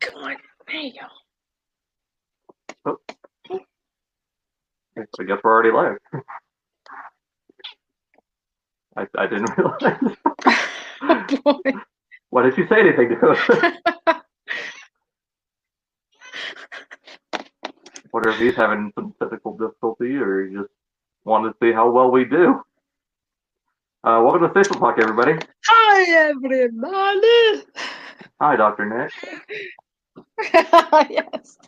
Come on. There you go. I guess we're already live. I, I didn't realize. Oh boy. Why did you say anything to us? wonder if he's having some technical difficulty or he just wanted to see how well we do. Uh, welcome to Facial Talk, everybody. Hi everybody. Hi, Dr. Nick. yes.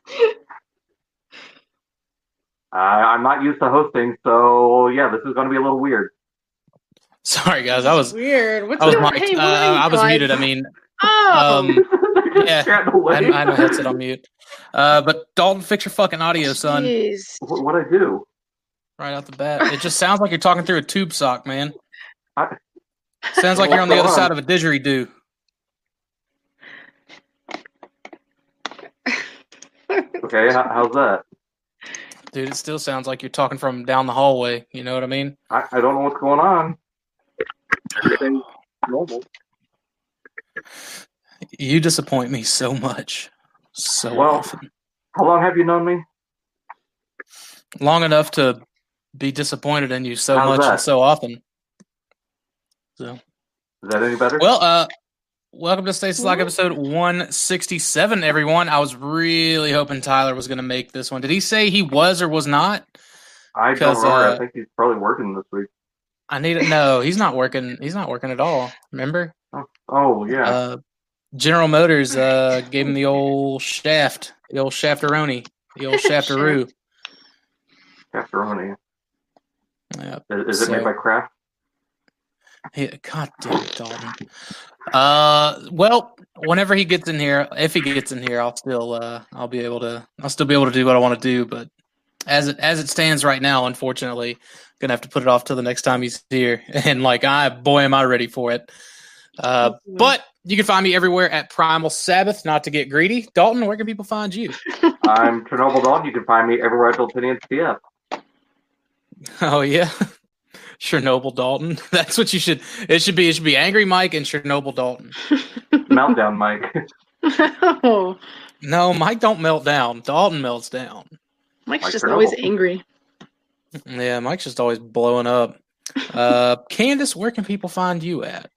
Uh, I'm not used to hosting, so yeah, this is going to be a little weird. Sorry, guys. I was weird. What's I was going mic'd. Hey, Uh, what are you I was muted. I mean, Oh. um, Yeah, I, I had my headset on mute. Uh, but Dalton, fix your fucking audio, son. Jeez. What what I do? Right out the bat. It just sounds like you're talking through a tube sock, man. I- Sounds like you're on the other going side of a didgeridoo. Okay, how, how's that? Dude, it still sounds like you're talking from down the hallway. You know what I mean? I, I don't know what's going on. Everything's normal. You disappoint me so much. So Well- often. How long have you known me? Long enough to be disappointed in you so How's much that? and so often. So Is that any better? Well, uh, welcome to Stasis Lock episode 167, everyone. I was really hoping Tyler was going to make this one. Did he say he was or was not? I don't 'cause, remember. uh, I think he's probably working this week. I need to know. He's not working. He's not working at all. Remember? Oh yeah. Uh, General Motors uh, gave him the old shaft, the old shafteroni, the old shafteroo. Pepperoni. Yeah. Is, is it made by Kraft? He, God damn it, Dalton. Uh, well, whenever he gets in here, if he gets in here, I'll still, uh, I'll be able to, I'll still be able to do what I want to do. But as it as it stands right now, unfortunately, gonna have to put it off till the next time he's here. And like, I boy, am I ready for it. Uh, but you can find me everywhere at Primal Sabbath. Not to get greedy, Dalton. Where can people find you? I'm Chernobyl Dawn. You can find me everywhere at Daltonian TF. Oh yeah. Chernobyl Dalton. That's what you should. It should be. It should be Angry Mike and Chernobyl Dalton. Meltdown Mike. oh, No, Mike don't melt down. Dalton melts down. Mike's Like just Chernobyl. always angry. Yeah, Mike's just always blowing up. Uh, Candace, where can people find you at?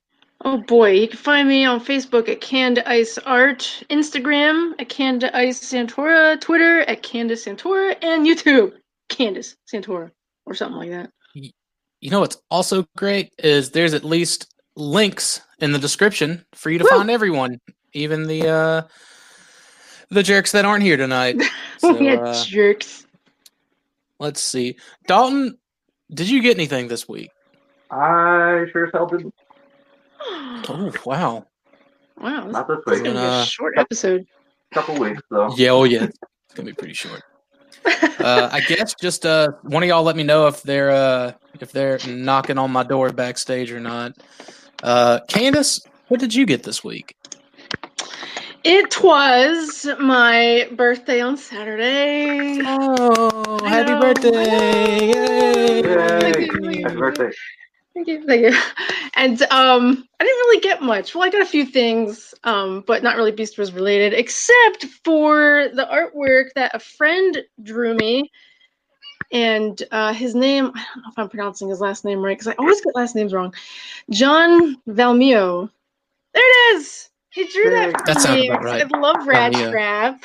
Oh boy, you can find me on Facebook at Canned Ice Art, Instagram at Canned Ice Santora, Twitter at Candace Santora, and YouTube Candace Santora or something like that. You know what's also great is there's at least links in the description for you to Woo! find everyone, even the uh, the jerks that aren't here tonight. So, yeah, uh, jerks. let's see, Dalton, did you get anything this week? I sure as hell didn't. Oh wow, wow, this, Not this this is week. gonna be Uh, a short episode. couple weeks though. yeah, oh yeah, it's gonna be pretty short. Uh, I guess just uh, one of y'all let me know if they're uh, if they're knocking on my door backstage or not. Uh, Candace, what did you get this week? It was my birthday on Saturday. Oh, I happy know, birthday! Yay! Yay! Happy birthday. Thank you, thank you. And um, I didn't really get much. Well, I got a few things, um, but not really Beast Wars related, except for the artwork that a friend drew me. And uh, his name, I don't know if I'm pronouncing his last name right because I always get last names wrong. John Valmio. There it is. He drew that. For That sounds me. about right. I love Rad Valmio.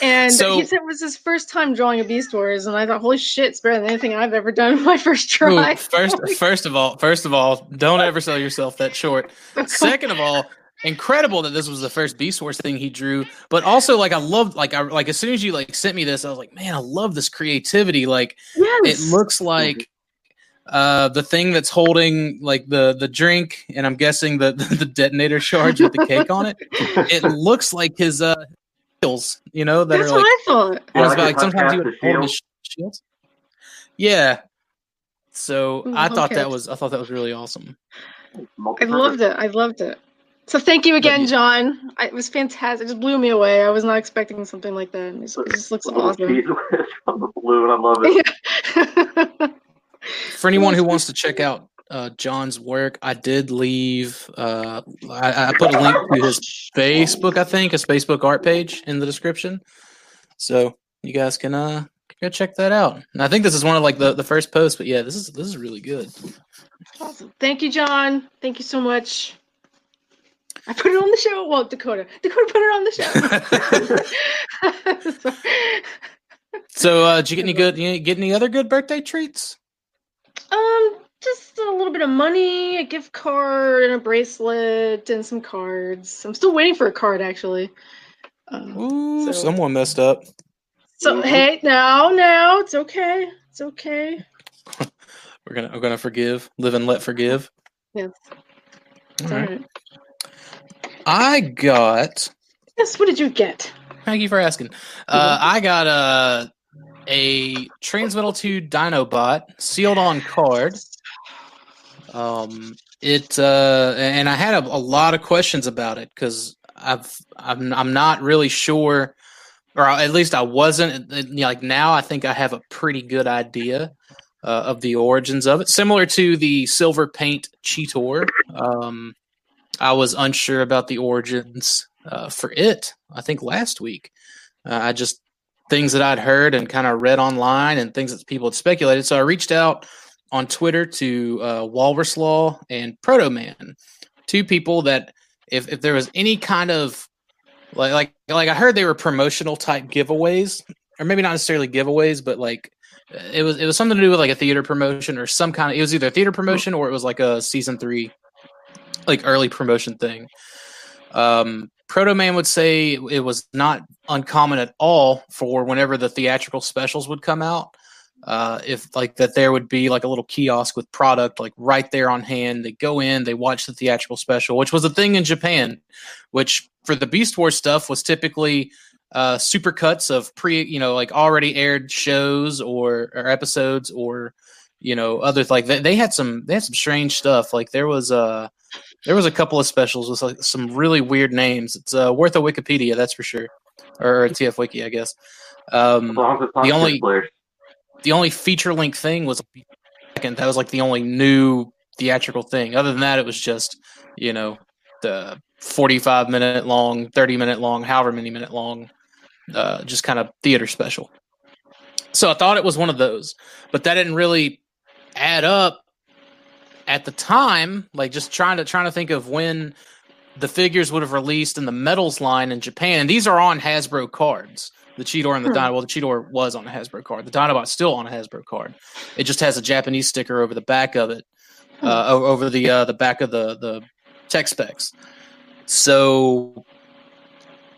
And So- he said it was his first time drawing a Beast Wars, and I thought, holy shit, it's better than anything I've ever done in my first try. Ooh, first, first of all, first of all, don't ever sell yourself that short. Second of all, incredible that this was the first Beast Wars thing he drew. But also, like, I loved, like, I like as soon as you like sent me this, I was like, man, I love this creativity. Like, yes. it looks like uh the thing that's holding like the the drink and i'm guessing the the detonator charge with the cake on it it looks like his uh heels you know that That's are what like, I thought. Yeah, on his like like sometimes he podcast would to hold shield. his shields yeah so Ooh, i thought okay. that was i thought that was really awesome I loved it. I loved it. So thank you again, yeah. John. I, it was fantastic. It just blew me away. I was not expecting something like that. It just, it just looks awesome. cheese whiz on the. I love it. for anyone who wants to check out uh, John's work, I did leave. Uh, I, I put a link to his Facebook, I think, his Facebook art page in the description, so you guys can uh go check that out. And I think this is one of like the, the first posts, but yeah, this is this is really good. Awesome. Thank you, John. Thank you so much. I put it on the show. Well, Dakota. Dakota put it on the show. so, uh, did you get any good? You get any other good birthday treats? Um, just a little bit of money, a gift card, and a bracelet, and some cards. I'm still waiting for a card, actually. Um, Ooh, so. someone messed up. So hey, now, now it's okay. It's okay. we're gonna we're gonna forgive, live and let forgive. Yes. All right. right. I got. Yes. What did you get? Thank you for asking. Uh, I got a a Transmetal Two Dinobot sealed on card. Um, it uh, and I had a, a lot of questions about it because I've I'm I'm not really sure, or at least I wasn't. Like now, I think I have a pretty good idea uh, of the origins of it. Similar to the Silver Paint Cheetor, um, I was unsure about the origins uh, for it. I think last week, uh, I just things that I'd heard and kind of read online and things that people had speculated. So I reached out on Twitter to uh, Walrus Law and Proto Man, two people that if if there was any kind of like like like I heard they were promotional type giveaways, or maybe not necessarily giveaways, but like it was it was something to do with like a theater promotion or some kind of it was either a theater promotion or it was like a season three like early promotion thing. Um, Proto Man would say it was not uncommon at all for whenever the theatrical specials would come out uh, if like that there would be like a little kiosk with product like right there on hand. They go in they watch the theatrical special which was a thing in japan which for the beast wars stuff was typically uh, super cuts of pre you know like already aired shows or, or episodes or you know other like they, they had some they had some strange stuff. Like there was a uh, there was a couple of specials with like some really weird names. It's uh, worth a wikipedia that's for sure. Or a tf wiki i guess. Um, the only players the only feature length thing was second. That was like the only new theatrical thing. Other than that, it was just you know the 45 minute long, 30 minute long, however many minute long, uh, just kind of theater special. So I thought it was one of those, but that didn't really add up at the time. Like just trying to trying to think of when the figures would have released in the metals line in Japan. And these are on Hasbro cards. The Cheetor and the hmm. Dino. Well, the Cheetor was on a Hasbro card. The Dinobot's still on a Hasbro card. It just has a Japanese sticker over the back of it, hmm. uh, over the uh, the back of the the tech specs. So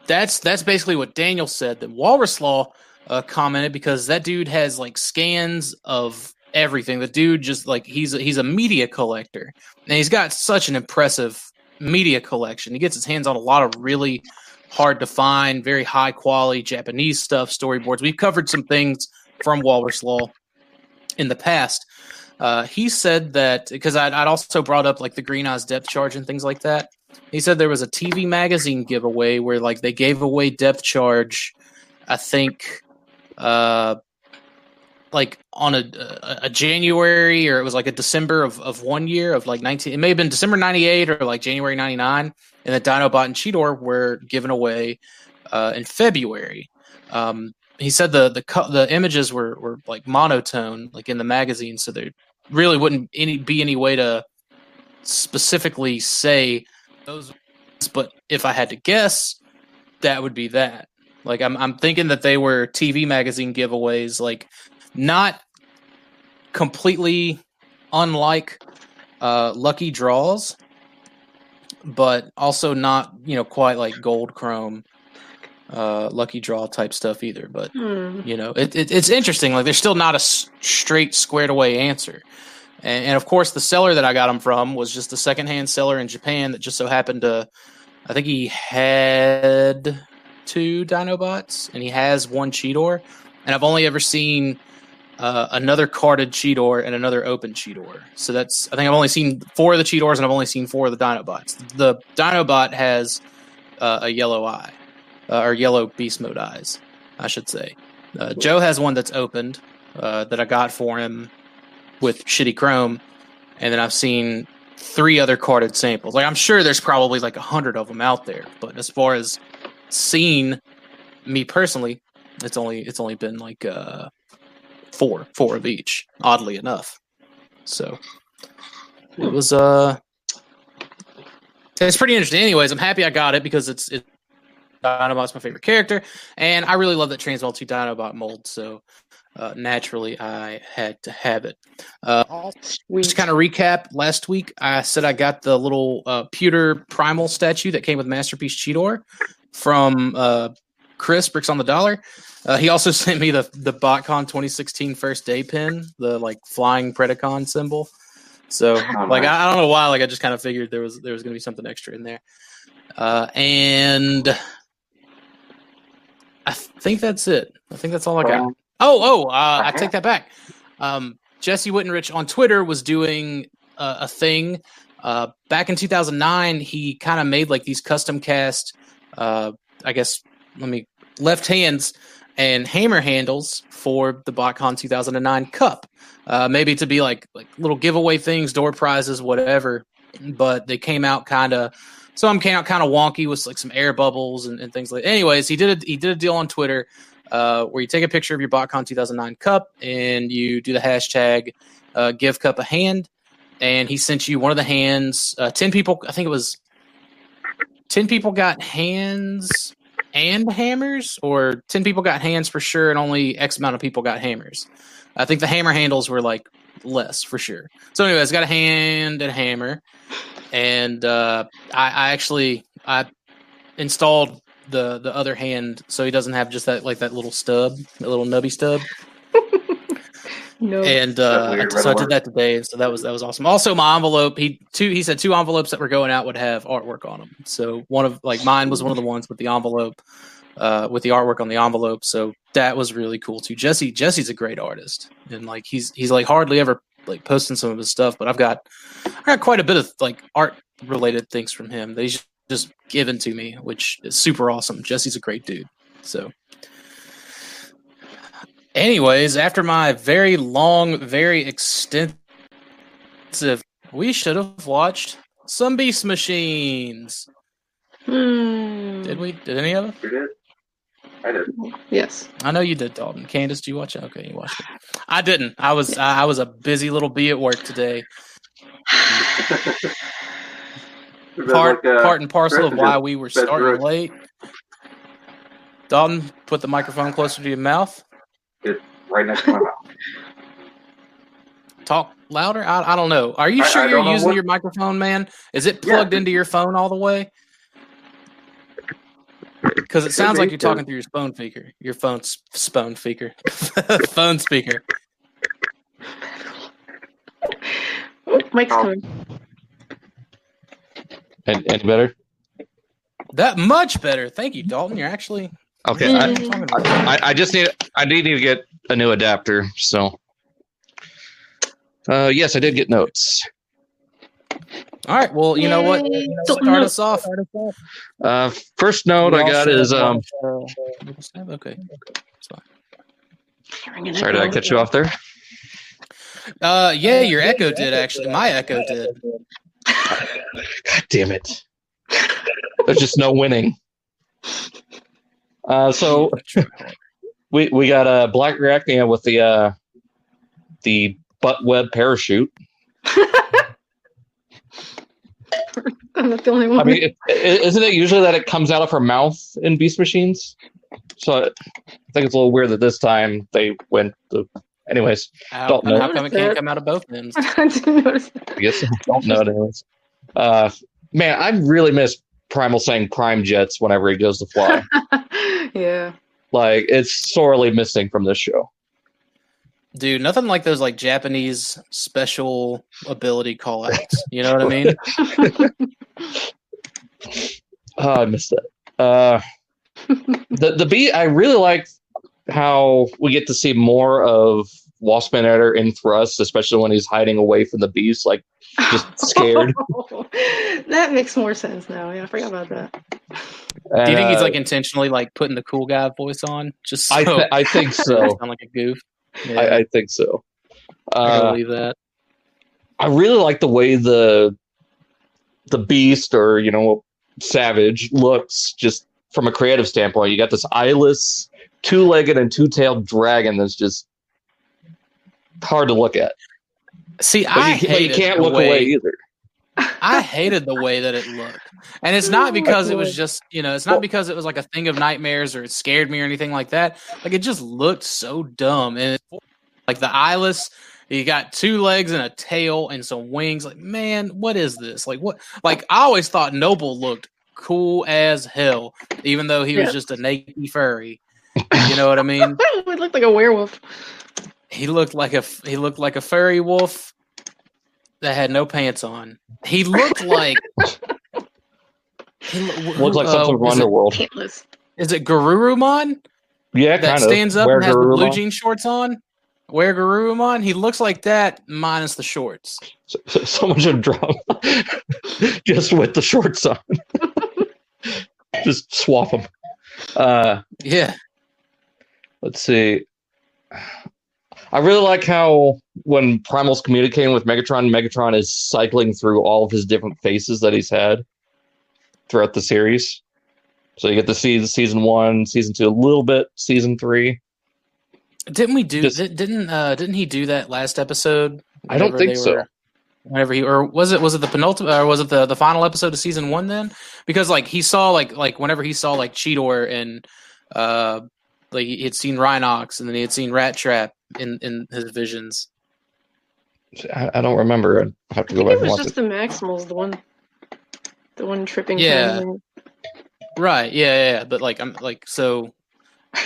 that's that's basically what Daniel said. That Walrus Law uh, commented because that dude has like scans of everything. The dude just like he's a, he's a media collector, and he's got such an impressive media collection. He gets his hands on a lot of really hard to find, very high quality Japanese stuff, storyboards. We've covered some things from Walrus Law in the past. Uh, he said that because I'd, I'd, also brought up like the Green Eyes depth charge and things like that. He said there was a TV magazine giveaway where like they gave away depth charge. I think uh, like on a, a, January or it was like a December of, of one year of like 19 it may have been December 98 or like January 99 and the Dinobot and Cheetor were given away uh, in February. Um, he said the the the images were, were like monotone like in the magazine so there really wouldn't any be any way to specifically say those but if I had to guess that would be that like I'm I'm thinking that they were TV magazine giveaways like not completely unlike uh, lucky draws, but also not you know quite like gold chrome uh, lucky draw type stuff either. But hmm. you know, it, it, it's interesting. Like there's still not a s- straight squared away answer. And, and, of course, the seller that I got them from was just a secondhand seller in Japan that just so happened to. I think he had two Dinobots and he has one Cheetor, and I've only ever seen uh, another carded Cheetor and another open Cheetor. So that's I think I've only seen four of the Cheetors and I've only seen four of the Dinobots. The Dinobot has uh, a yellow eye uh, or yellow beast mode eyes, I should say. Uh, Joe has one that's opened uh, that I got for him with shitty chrome. and then I've seen three other carded samples. Like I'm sure there's probably like a hundred of them out there, but as far as seeing me personally, it's only it's only been like uh four four of each. Oddly enough, so it was uh it's pretty interesting. Anyways, I'm happy I got it because it's it Dinobot's my favorite character, and I really love that Transmetal 2 Dinobot mold. So uh, naturally, I had to have it. Uh, just kind of recap. Last week, I said I got the little uh, pewter primal statue that came with Masterpiece Cheetor from uh, Chris Bricks on the Dollar. Uh, he also sent me the the BotCon 2016 first day pin, the like flying Predacon symbol. So Oh, like. I, I don't know why, like I just kind of figured there was there was gonna be something extra in there. Uh, and I think that's it. I think that's all I got. Oh, oh, uh, I take that back. Um, Jesse Wittenrich on Twitter was doing uh, a thing uh, back in 2009. He kind of made like these custom cast, uh, I guess, let me left hands and hammer handles for the BotCon 2009 Cup. Uh, maybe to be like like little giveaway things, door prizes, whatever. But they came out kind of. Some came out kind of wonky with like some air bubbles and, and things like. Anyways, he did a he did a deal on Twitter uh, where you take a picture of your BotCon 2009 cup and you do the hashtag uh, give cup a hand. And he sent you one of the hands. Uh, 10 people, I think it was 10 people got hands and hammers, or 10 people got hands for sure, and only X amount of people got hammers. I think the hammer handles were like less for sure. So, anyways, got a hand and a hammer. And uh, I, I actually I installed the the other hand so he doesn't have just that like that little stub, that little nubby stub. No. And uh, weird, so I did that today. So that was that was awesome. Also, my envelope he two he said two envelopes that were going out would have artwork on them. So one of like mine was one of the ones with the envelope, uh, with the artwork on the envelope. So that was really cool too. Jesse Jesse's a great artist, and like he's he's like hardly ever like posting some of his stuff, but I've got I got quite a bit of like art related things from him. They just just given to me, which is super awesome. Jesse's a great dude. So. Anyways, after my very long, very extensive, we should have watched some Beast Machines. Hmm. Did we? Did any of us? we did. I did. Yes. I know you did, Dalton. Candace, did you watch it? Okay, you watched it. I didn't. I was I I was a busy little bee at work today. Part like, uh, part and parcel of why we were starting late. Dalton, put the microphone closer to your mouth. Right next to my mouth. Talk louder. I, I don't know. Are you I- sure I you're using what- your microphone, man? Is it Yeah. plugged into your phone all the way? Because it sounds like you're talking through your phone speaker. Your phone s- phone speaker. phone speaker. Oh, Mike's Oh. coming. Any, any better? That much better. Thank you, Dalton. You're actually Okay. I, you're talking about- I, I just need I did need to get a new adapter. So, uh, yes, I did get notes. All right. Well, you know what? Yay. Start us off. Uh, first note I got is um. Okay. Sorry, did I catch you off there? Uh, yeah, your echo did actually. My echo did. God damn it! There's just no winning. Uh, so we we got a black arachnia with the uh the butt web parachute. I'm not the only one. I mean, it, it, isn't it usually that it comes out of her mouth in Beast Machines? So I think it's a little weird that this time they went the. Anyways, How, Don't know. how come it can't come out of both ends? I didn't notice that. I guess I don't know. Anyways. Uh, man, I really miss Primal saying Prime Jets whenever he goes to fly. yeah. like it's sorely missing from this show. Dude, nothing like those like Japanese special ability call outs. You know what I mean? Oh, I missed that. Uh, the the beat I really like how we get to see more of Waspinator in Thrust, especially when he's hiding away from the beast, like just scared. that makes more sense now. Yeah, I forgot about that. Do you think he's Uh, like intentionally like putting the cool guy voice on? Just so I th- I think I so. sound like a goof. Yeah, I, I think so. I Uh, believe that. I really like the way the the beast or you know savage looks just from a creative standpoint. You got this eyeless, two legged and two tailed dragon that's just hard to look at. See, But I you, but you can't look way, away either. I hated the way that it looked, and it's not oh because it was just you know, it's not because it was like a thing of nightmares or it scared me or anything like that. Like it just looked so dumb, and it, like the eyeless. You got two legs and a tail and some wings. Like, man, what is this? Like, what? Like, I always thought Noble looked cool as hell, even though he was just a naked furry. You know what I mean? it looked like a werewolf. He looked like a he looked like a furry wolf that had no pants on. He looked like he lo- Looks like uh, something from is it, Underworld. Pantless. is it Garurumon Yeah, that kind of. stands up Wear and has the blue Garurumon. jean shorts on? WereGarurumon? He looks like that minus the shorts. So, so- so much of drama just with the shorts on. just swap them. Uh, Yeah, let's see. I really like how when Primal's communicating with Megatron, Megatron is cycling through all of his different faces that he's had throughout the series. So you get to see season one, season two, a little bit, season three. didn't we do? Just- di- didn't uh didn't he do that last episode? I don't think they so. were- Whenever he or was it was it the penultimate or was it the the final episode of season one then? Because like he saw like like whenever he saw like Cheetor and uh like he had seen Rhinox and then he had seen Rattrap in in his visions. I, I don't remember. I have to I go think back it and was watch just it. the Maximals, the one, the one tripping. Yeah. thing. Right. Yeah. Yeah. yeah. But like, I'm like, so,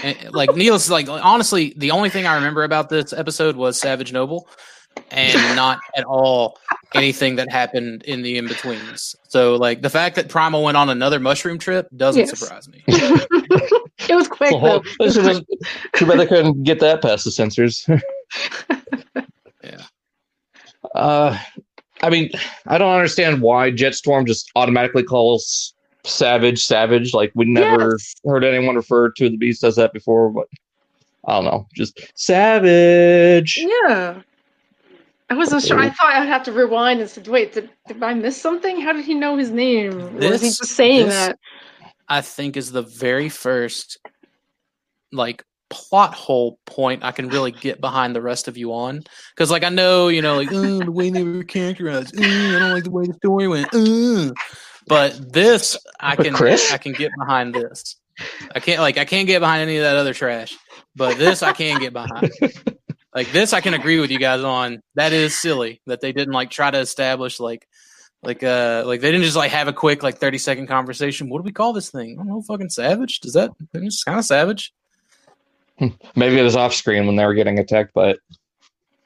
and, like, needless, to- like, honestly, the only thing I remember about this episode was Savage Noble, and not at all anything that happened in the in betweens. So, like, the fact that Primal went on another mushroom trip doesn't Yes. surprise me. it was quick Well, though. this is too bad they couldn't get that past the censors. Yeah. Uh, I mean, I don't understand why Jetstorm just automatically calls Savage Savage. Like we never Yes. heard anyone refer to the beast as that before, but I don't know, just Savage. Yeah. I wasn't sure. I thought I'd have to rewind and said, "Wait, did, did I miss something? How did he know his name? or was he just saying this- that?" I think is the very first, like, plot hole point I can really get behind the rest of you on. Because, like, I know, you know, like, oh, the way they were characterized. I don't like the way the story went. But this, I But can, Chris? I can get behind this. I can't, like, I can't get behind any of that other trash. But this, I can get behind. Like this, I can agree with you guys on. That is silly that they didn't like try to establish like, like uh, like they didn't just like have a quick like thirty second conversation. What do we call this thing? I don't know. Fucking savage? Does that? It's kind of savage. Maybe it was off screen when they were getting attacked but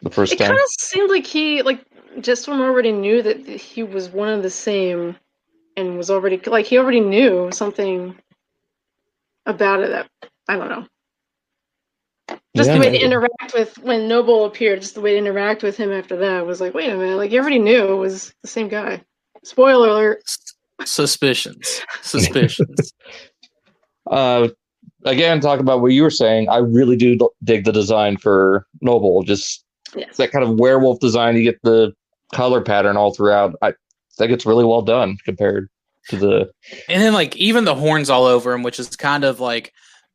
the first It time. kind of seemed like he, like, just Jetstorm already knew that he was one of the same, and was already like he already knew something about it. That I don't know. Just Yeah, the way maybe. to interact with when Noble appeared, just the way to interact with him after that was like, wait a minute, like you already knew it was the same guy. Spoiler alert. Suspicions. Suspicions. Uh, again, talk about what you were saying, I really do dig the design for Noble. Just Yes. that kind of werewolf design. You get the color pattern all throughout. I think it's really well done compared to the. and then like even the horns all over him, which is kind of like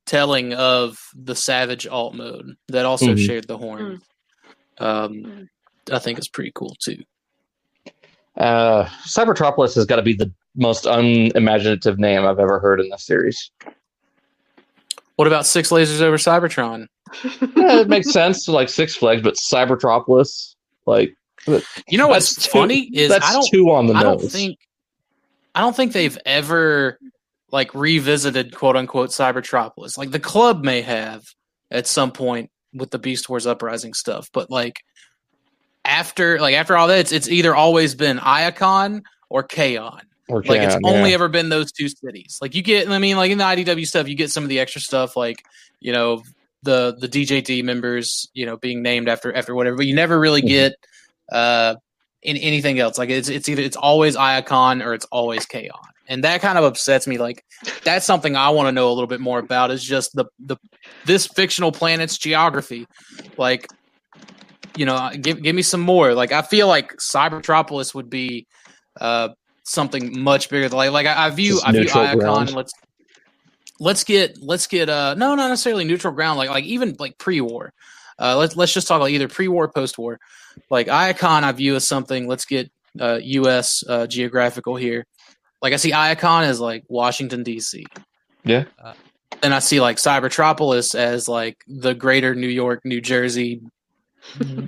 telling of the savage alt mode that also Mhm. shared the horn. Um, I think it's pretty cool too. Uh, Cybertropolis has got to be the most unimaginative name I've ever heard in this series. What about six lasers over Cybertron? Yeah, it makes sense, like Six Flags, but Cybertropolis, like You know what's that's two- funny is that's I don't two on the I nose. don't think I don't think they've ever like revisited quote unquote Cybertropolis. Like the club may have at some point with the Beast Wars Uprising stuff, but like after like after all that, it's it's either always been Iacon or Kaon. Or Like it's can, only yeah. ever been those two cities. Like you get, I mean, like in the IDW stuff, you get some of the extra stuff, like you know the the DJD members, you know, being named after after whatever. But you never really Mhm. get uh in anything else. Like it's it's either it's always Iacon or it's always Kaon, and that kind of upsets me. Like that's something I want to know a little bit more about. Is just the the this fictional planet's geography. Like you know, give give me some more. Like I feel like Cybertropolis would be uh, something much bigger. Like like I, I view Just I view Iacon. ground. Let's let's get let's get uh no not necessarily neutral ground like like even like pre-war. Uh, let's let's just talk about either pre-war, post-war. Like Iacon, I view as something. Let's get uh, U.S. Uh, geographical here. Like I see Iacon as like Washington D.C. Yeah. Uh, then I see like Cybertropolis as like the greater New York, New Jersey,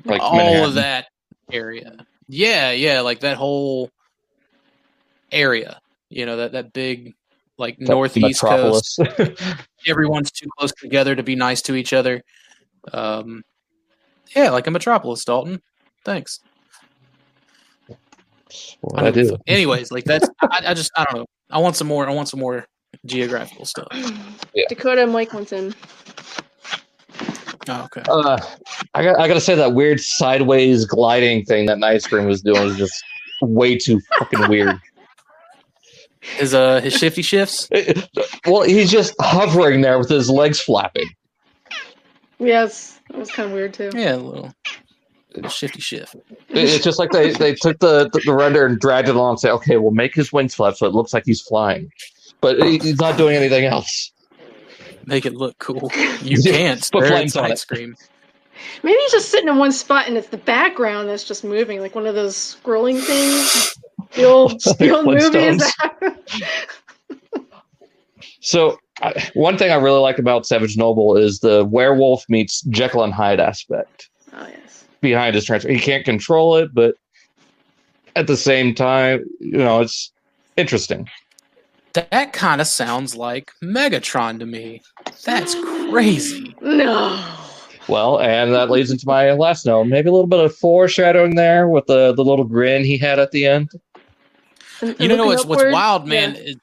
Like all Manhattan. of that area. Yeah, yeah, like that whole area. You know that that big like That northeast coast. Everyone's too close together to be nice to each other. Um, yeah, like a metropolis, Dalton. Thanks. What I do. Anyways, like that's I, I just I don't know. I want some more. I want some more geographical stuff. Yeah. Dakota Mike wants. Oh, okay. Uh, I got I gotta say that weird sideways gliding thing that Nightscream was doing was just way too fucking weird. His uh his shifty shifts. It- well, he's just hovering there with his legs flapping. Yes, that was kind of weird too. Yeah, a little, little shifty shift. It's just like they, they took the, the, the render and dragged it along and said, okay, we'll make his wings flap so it looks like he's flying. But he- he's not doing anything else. Make it look cool. You Yeah, can't. put Spare flames on night it. scream. Maybe he's just sitting in one spot and it's the background that's just moving, like one of those scrolling things. The old, the old movies. So, I, one thing I really like about Savage Noble is the werewolf meets Jekyll and Hyde aspect oh yes. Behind his transfer. He can't control it, but at the same time, you know, it's interesting. That kind of sounds like Megatron to me. That's crazy. No. Well, and that leads into my last note. Maybe a little bit of foreshadowing there with the, the little grin he had at the end. And- and You know looking what's what's wild, man? yeah. is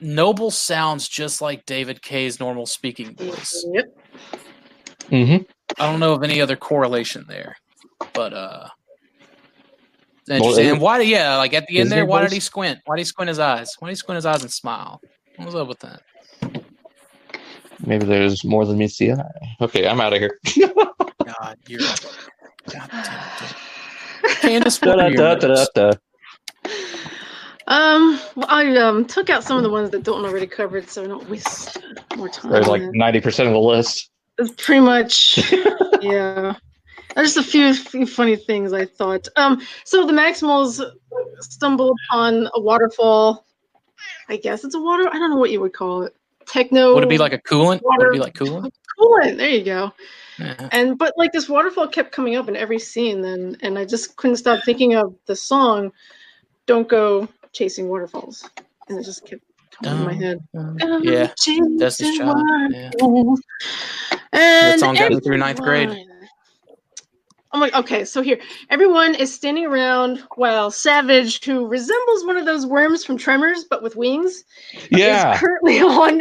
Noble sounds just like David Kaye's normal speaking voice. Yep. Mm-hmm. I don't know of any other correlation there, but uh, it's Well, interesting. and why? Yeah, like at the end there, why did he squint? Why did he squint his eyes? Why did he squint his eyes and smile? What was up with that? Maybe there's more than meets the eye. Okay, I'm out of here. God, you're. God. Candace, what are your notes? Da-da-da-da-da. Um, well, I um took out some of the ones that Dalton already covered, so I don't waste more time. There's like ninety percent of the list. It's pretty much, yeah. There's a few, few funny things I thought. Um, so the Maximals stumble upon a waterfall. I guess it's a water. I don't know what you would call it. Techno. Would it be like a coolant? Would Water- it be like coolant? coolant? There you go. Yeah. And but like this waterfall kept coming up in every scene, then and I just couldn't stop thinking of the song "Don't Go Chasing Waterfalls," and it just kept Um, um, coming in my head. Yeah. that's Destiny's Child, yeah. And song got me through ninth grade. I'm like, okay, so here, everyone is standing around while Savage, who resembles one of those worms from Tremors, but with wings, Yeah. is currently on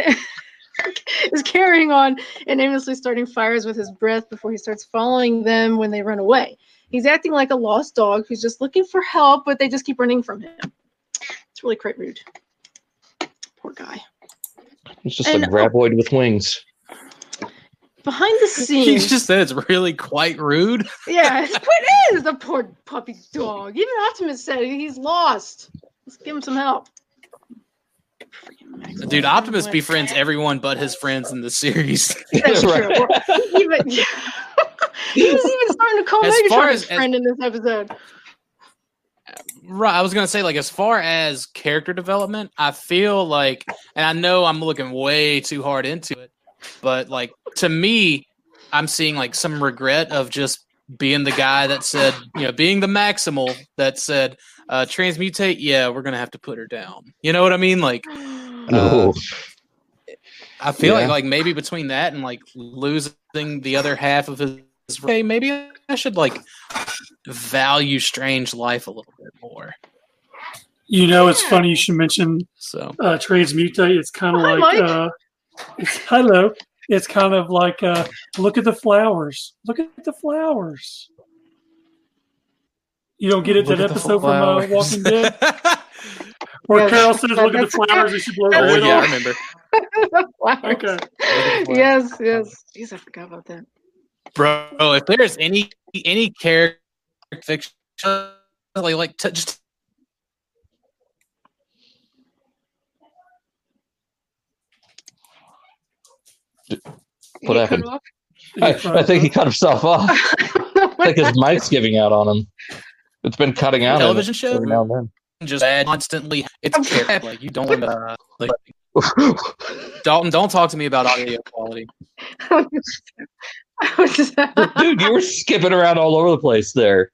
is carrying on and aimlessly starting fires with his breath before he starts following them when they run away. He's acting like a lost dog who's just looking for help, but they just keep running from him. It's really quite rude. Poor guy. It's just And- a graboid with wings. Behind the scenes, scenes, just said it's really quite rude. yeah, it's the poor puppy dog. Even Optimus said he's lost. Let's give him some help. Dude, Optimus befriends everyone but his friends in the series. That's true. Well, he even, he was even starting to call As far Megatron his friend in this episode. Right. I was gonna say, like, as far as character development, I feel like, and I know I'm looking way too hard into it, but like to me, I'm seeing like some regret of just being the guy that said, you know, being the maximal that said, uh, transmutate. Yeah, we're gonna have to put her down. You know what I mean? Like, No. I feel Yeah. like like maybe between that and like losing the other half of his, hey, maybe I should like value Strange Life a little bit more. You know, it's funny you should mention So. uh, transmutate. It's kind of Hi, like, uh, it's, hello. It's kind of like, uh, look at the flowers. Look at the flowers. You don't get it Look that episode from uh, flowers. Walking Dead where Yes, Carol says, "Look at the flowers," and she blows oh her head yeah, I remember. Okay. Yes, yes. Jeez, I forgot about that. Bro. If there's any any character fiction, like, like t- just What He happened? I, I think he cut himself off. I think his mic's giving out on him. It's been cutting out. Television show? every now and then. just add constantly. It's character. like you don't want to. Like Dalton, don't talk to me about audio quality. I was just- then. Dude, you were skipping around all over the place there.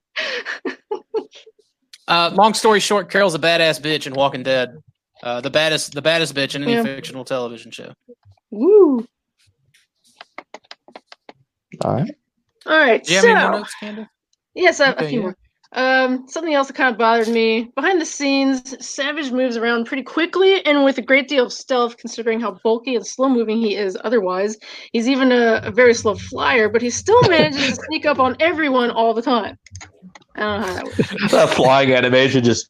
Uh, long story short, Carol's a badass bitch in Walking Dead. Uh, the baddest, the baddest bitch in any Yeah. fictional television show. Woo. All right. All right. Do you so, have any more notes, Candace? yes, I have a few yeah. more. Um, something else that kind of bothered me behind the scenes, Savage moves around pretty quickly and with a great deal of stealth, considering how bulky and slow moving he is. Otherwise, he's even a, a very slow flyer, but he still manages to sneak up on everyone all the time. I don't know how that works. That flying animation just.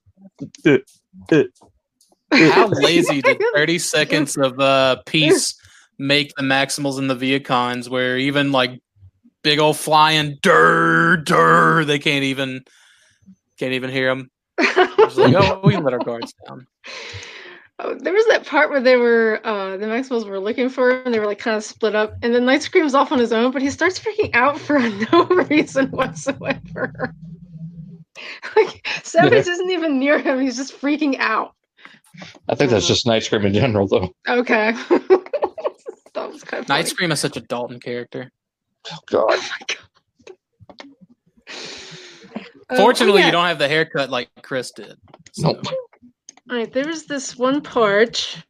How lazy did 30 seconds of uh, peace make the Maximals and the Vehicons, where even like big old flying dur dur, they can't even can't even hear them. It's like, oh, we can let our guards down. Oh, there was that part where they were uh the Maximals were looking for him and they were like kind of split up and then Nightscream's off on his own, but he starts freaking out for no reason whatsoever. like Savage isn't even near him, he's just freaking out. I think that's just Nightscream in general, though. Okay. that was kind of Nightscream is such a Dalton character. Oh, God. Fortunately, you you don't have the haircut like Chris did. So. Nope. All right, there was this one part.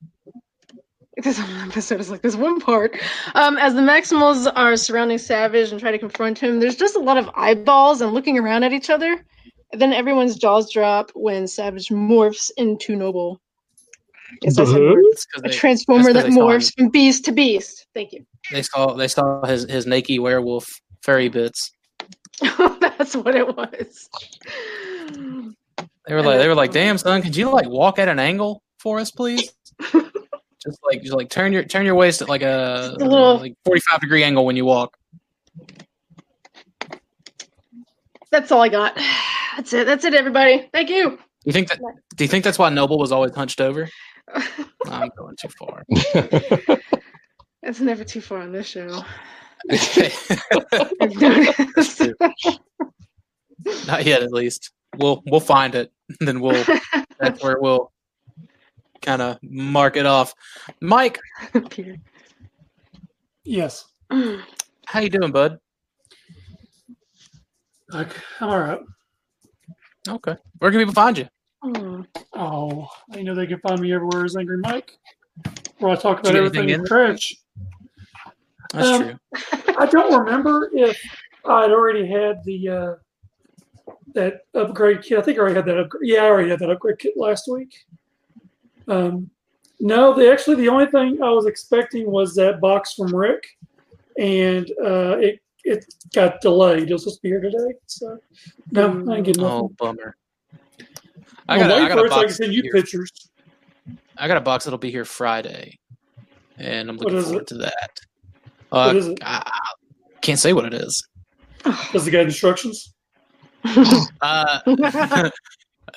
This whole episode is like this one part. Um, as the Maximals are surrounding Savage and try to confront him, there's just a lot of eyeballs and looking around at each other. And then everyone's jaws drop when Savage morphs into Noble. Yes, I said Uh-huh. morph. It's 'cause a transformer that that 'cause they morphs from beast to beast. Thank you. they saw they saw his his naked werewolf furry bits. That's what it was. They were like they were like, "Damn son, could you like walk at an angle for us, please?" just like just like turn your turn your waist at like a, a little- like forty five degree angle when you walk. That's all I got. That's it. That's it, everybody. Thank you. You think that? Do you think that's why Noble was always hunched over? I'm going too far. It's never too far on this show. Not yet, at least. We'll we'll find it. Then we'll that's where we'll kind of mark it off. Mike, Peter. Yes. how you doing, bud? Okay. I'm all right. Okay. Where can people find you? Oh. You know they can find me everywhere as Angry Mike, where I talk about everything in in? That's Um, true. I don't remember if I'd already had the uh, that upgrade kit. I think I already had that upgrade. Yeah, I already had that upgrade kit last week. Um, no, the actually the only thing I was expecting was that box from Rick, and uh, it it got delayed. It was supposed to be here today, so no, I didn't get nothing. Oh, bummer. I got, a, I got for a so I can box. send you here. pictures. I got a box that'll be here Friday, and I'm looking forward it? to that. What Uh, is it? I, I can't say what it is. Does it get instructions? Uh,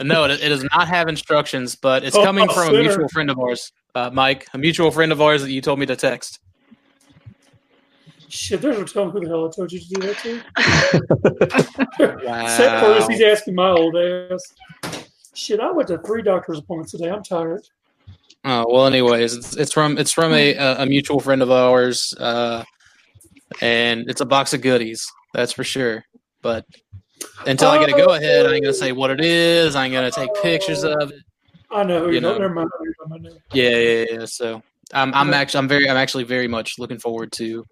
no, it, it does not have instructions, but it's Oh, coming from a mutual friend of ours, uh, Mike, a mutual friend of ours that you told me to text. Shit, there's no telling who the hell I told you to do that to. Wow. Except for this, he's asking my old ass. Shit, I went to three doctor's appointments today. I'm tired. Oh well. Anyways, it's it's from it's from a a mutual friend of ours, uh, and it's a box of goodies. That's for sure. But until I get a go ahead, I ain't gonna say what it is. I ain't gonna take pictures of it. I know You know. Never mind. who you're talking about now. Yeah, yeah, yeah. So I'm I'm actually I'm very I'm actually very much looking forward to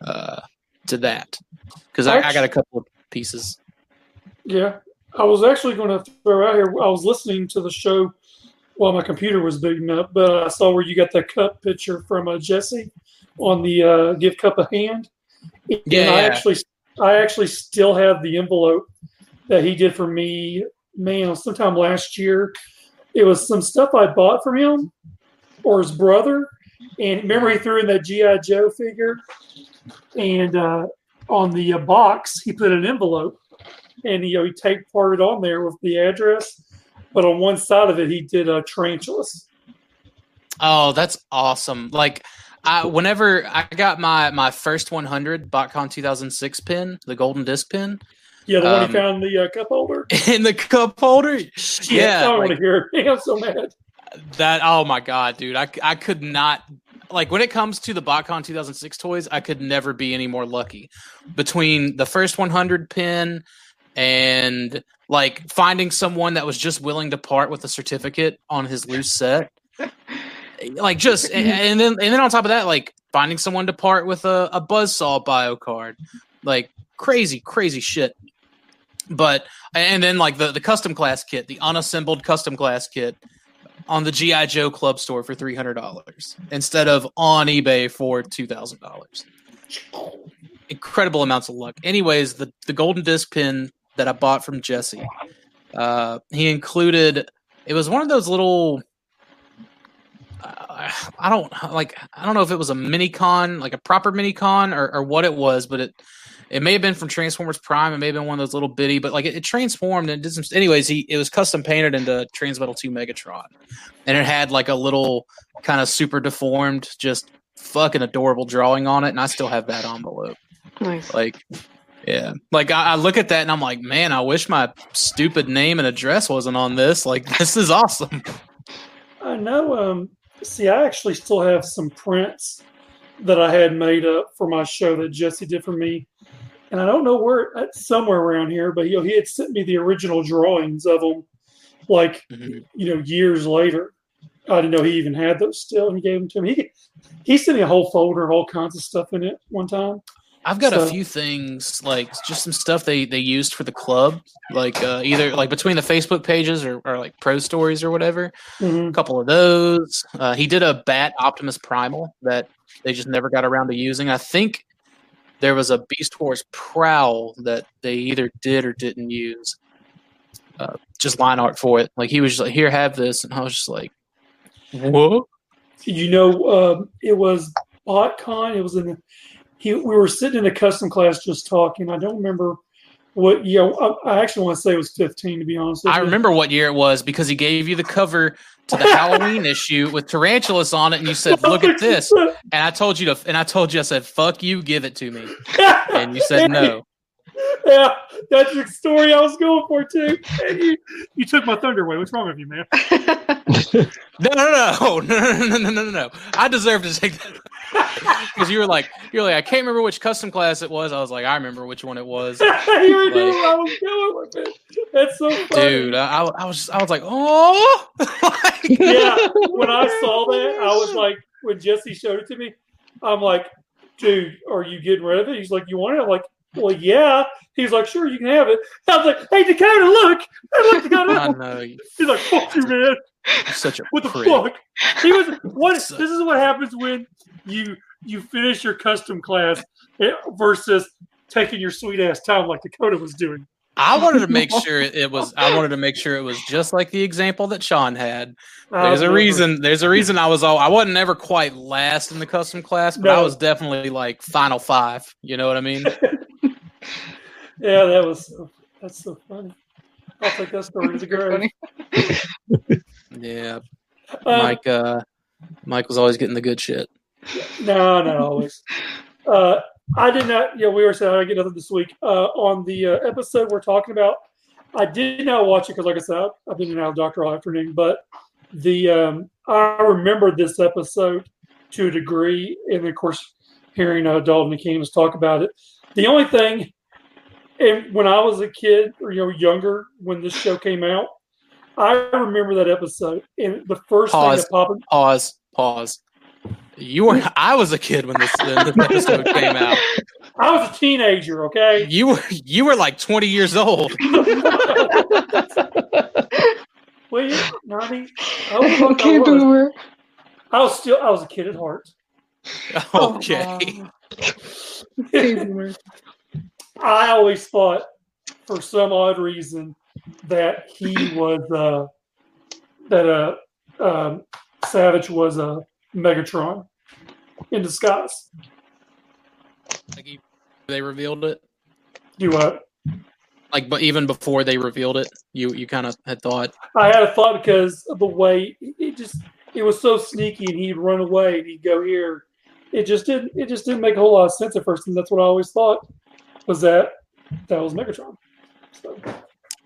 uh to that because I, I got a couple of pieces. Yeah, I was actually going to throw out here. I was listening to the show while my computer was booting up, but I saw where you got the cup picture from uh, Jesse on the uh, gift cup of hand. And Yeah, I actually, I actually still have the envelope that he did for me. Man, sometime last year, it was some stuff I bought from him or his brother, and remember he threw in that GI Joe figure, and uh, on the uh, box, he put an envelope, and you know he taped part of it on there with the address, but on one side of it he did a uh, tarantulas. Oh, that's awesome! Like, I whenever I got my my first 100 BotCon 2006 pin, the golden disc pin. Yeah, the one Um, he found in the uh, cup holder. in the cup holder. Shit, Yeah, I don't like- want to hear it. I'm so mad. That oh my god, dude! I I could not like when it comes to the BotCon 2006 toys, I could never be any more lucky. Between the first 100 pin and like finding someone that was just willing to part with a certificate on his loose set, like just and, and then and then on top of that, like finding someone to part with a, a buzzsaw bio card, like crazy crazy shit. But and then like the the custom class kit, the unassembled custom class kit on the GI Joe Club store for three hundred dollars instead of on eBay for two thousand dollars. Incredible amounts of luck. Anyways, the the golden disc pin that I bought from Jesse, uh, he included. It was one of those little. Uh, I don't like. I don't know if it was a mini con, like a proper mini con, or, or what it was, but it it may have been from Transformers Prime. It may have been one of those little bitty, but like it, it transformed and did some. Anyways, he it was custom painted into Transmetal Two Megatron, and it had like a little kind of super deformed, just fucking adorable drawing on it, and I still have that envelope. Nice. Like, yeah, like I, I look at that and I'm like, man, I wish my stupid name and address wasn't on this. Like, this is awesome. I know. Um, see, I actually still have some prints that I had made up for my show that Jesse did for me, and I don't know where, it's somewhere around here, but you know, he had sent me the original drawings of them, like Mhm. you know, years later. I didn't know he even had those still, and he gave them to me. He, he sent me a whole folder of all kinds of stuff in it one time. I've got a few things like just some stuff they they used for the club, like uh, either like between the Facebook pages or, or like pro stories or whatever. Mhm. A couple of those. Uh, he did a Bat Optimus Primal that they just never got around to using. I think there was a Beast Wars Prowl that they either did or didn't use. Uh, just line art for it. Like he was just like, "Here, have this," and I was just like, "What?" You know, um, it was BotCon. It was in. He, we were sitting in a custom class just talking. I don't remember what. Yeah, I, I actually want to say it was fifteen. To be honest, with I you. remember what year it was because he gave you the cover to the Halloween issue with Tarantulas on it, and you said, "Look at this." And I told you to, and I told you, I said, "Fuck you, give it to me," and you said no. Yeah, that's the story I was going for too. And you, you took my thunder away. What's wrong with you, man? No, no, no, no, no, no, no, no, no. I deserve to take that because you were like, you're like, I can't remember which custom class it was. I was like, I remember which one it was, you knew where I was going with it. That's so funny. dude. I, I was, I was like, oh, Yeah, when I saw that, I was like, when Jesse showed it to me, I'm like, dude, are you getting rid of it? He's like, you want it? I'm like, well, yeah. He's like, sure, you can have it. I was like, hey, Dakota, look. I Dakota. know you- He's like, fuck you, man. you're such a What the prick. fuck? He was what? This is what happens when you you finish your custom class eh, versus taking your sweet ass time like Dakota was doing. I wanted to make sure it, it was. I wanted to make sure it was just like the example that Sean had. There's a reason. There's a reason I was all. I wasn't ever quite last in the custom class, but I was definitely like final five. You know what I mean? Yeah, that was so, that's so funny. I'll take that story to grave. Yeah, Um, Mike. Uh, Mike was always getting the good shit. No, not always. Uh, I did not. Yeah, we were saying I get nothing this week. Uh, on the uh, episode we're talking about, I did not watch it because, like I said, I've been in out of doctor all afternoon. But the um, I remember this episode to a degree, and of course, hearing uh, Dalton and Keenan's talk about it. The only thing, and when I was a kid or you know younger when this show came out, I remember that episode, and the first Pause. thing that popped. Pause. Pause. You were. I was a kid when this, when this episode came out. I was a teenager, okay. You were. You were like 20 years old. Well, you, Nani, I was, I, Okay, was. I was still, I was a kid at heart. Okay. Oh, okay, boomer. I always thought, for some odd reason, that he was, uh, that uh, um, Savage was a Megatron in disguise. Like he, they revealed it? Do what? Like, but even before they revealed it, you you kind of had thought. I had a thought because of the way it just it was so sneaky, and he'd run away and he'd go here. It just didn't. It just didn't make a whole lot of sense at first, and that's what I always thought was that that was Megatron. So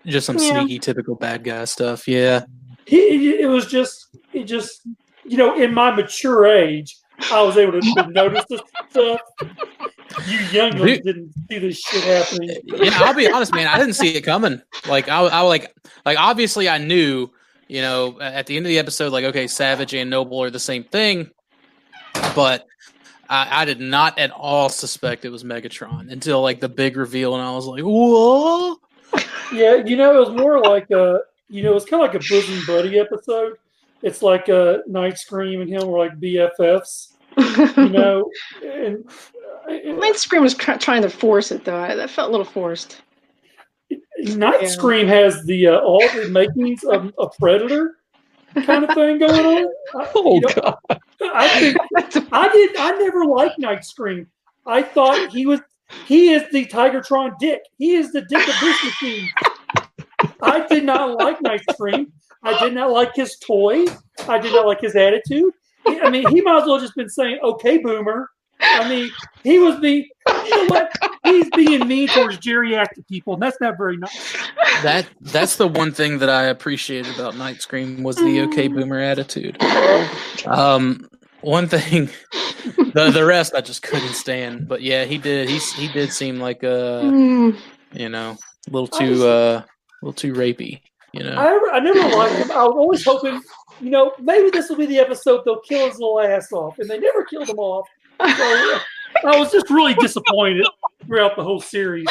Just some Yeah. sneaky, typical bad guy stuff. Yeah. he, it was just, it just, you know, in my mature age, I was able to, to notice this stuff. You younglings Dude. didn't see this shit happening. yeah, I'll be honest, man. I didn't see it coming. Like I, I like, like obviously I knew, you know, at the end of the episode, like okay, Savage and Noble are the same thing, but I, I did not at all suspect it was Megatron until like the big reveal, and I was like, whoa. Yeah, you know, it was more like a, you know, it's kind of like a bosom buddy episode. It's like a Nightscream and him were like BFFs, you know, and. uh, Nightscream was try- trying to force it though. I, that felt a little forced. Night Yeah. Scream has the uh, all the makings of a predator kind of thing going on. I, Oh you know, god. I think I did. I never liked Nightscream. I thought he was. He is the Tigertron Dick. He is the Dick of this machine. I did not like Night Scream. I did not like his toy. I did not like his attitude. I mean, he might as well just been saying, "Okay, Boomer." I mean, he was the. You know what? He's being mean towards geriatric people, and that's not very nice. That that's the one thing that I appreciated about Nightscream was the okay boomer attitude. Um, one thing, the the rest I just couldn't stand. But yeah, he did. He he did seem like a Mm. you know, a little too uh, a little too rapey. You know, I, I never liked him. I was always hoping, you know, maybe this will be the episode they'll kill his little ass off, and they never killed him off. So I was just really disappointed throughout the whole series.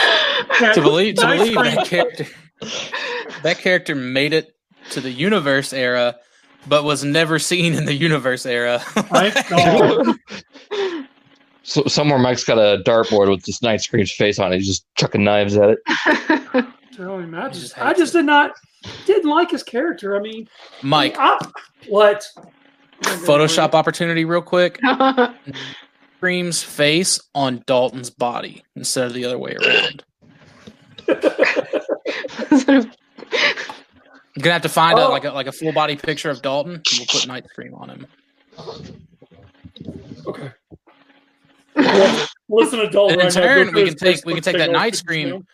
to believe to believe that character that character made it to the universe era, but was never seen in the universe era. Thank So somewhere Mike's got a dartboard with this Nightscream's face on it. He's just chucking knives at it. Tell him, I He just, just I just it. did not, didn't like his character. I mean, Mike, I, what? Photoshop opportunity, real quick. Scream's face on Dalton's body instead of the other way around. I'm gonna have to find Oh. a, like a like a full body picture of Dalton. And we'll put Nightscream on him. Okay. Yeah, Listen to Dalton. And in right now, turn, go we can take- we can take that Night pictures Scream down.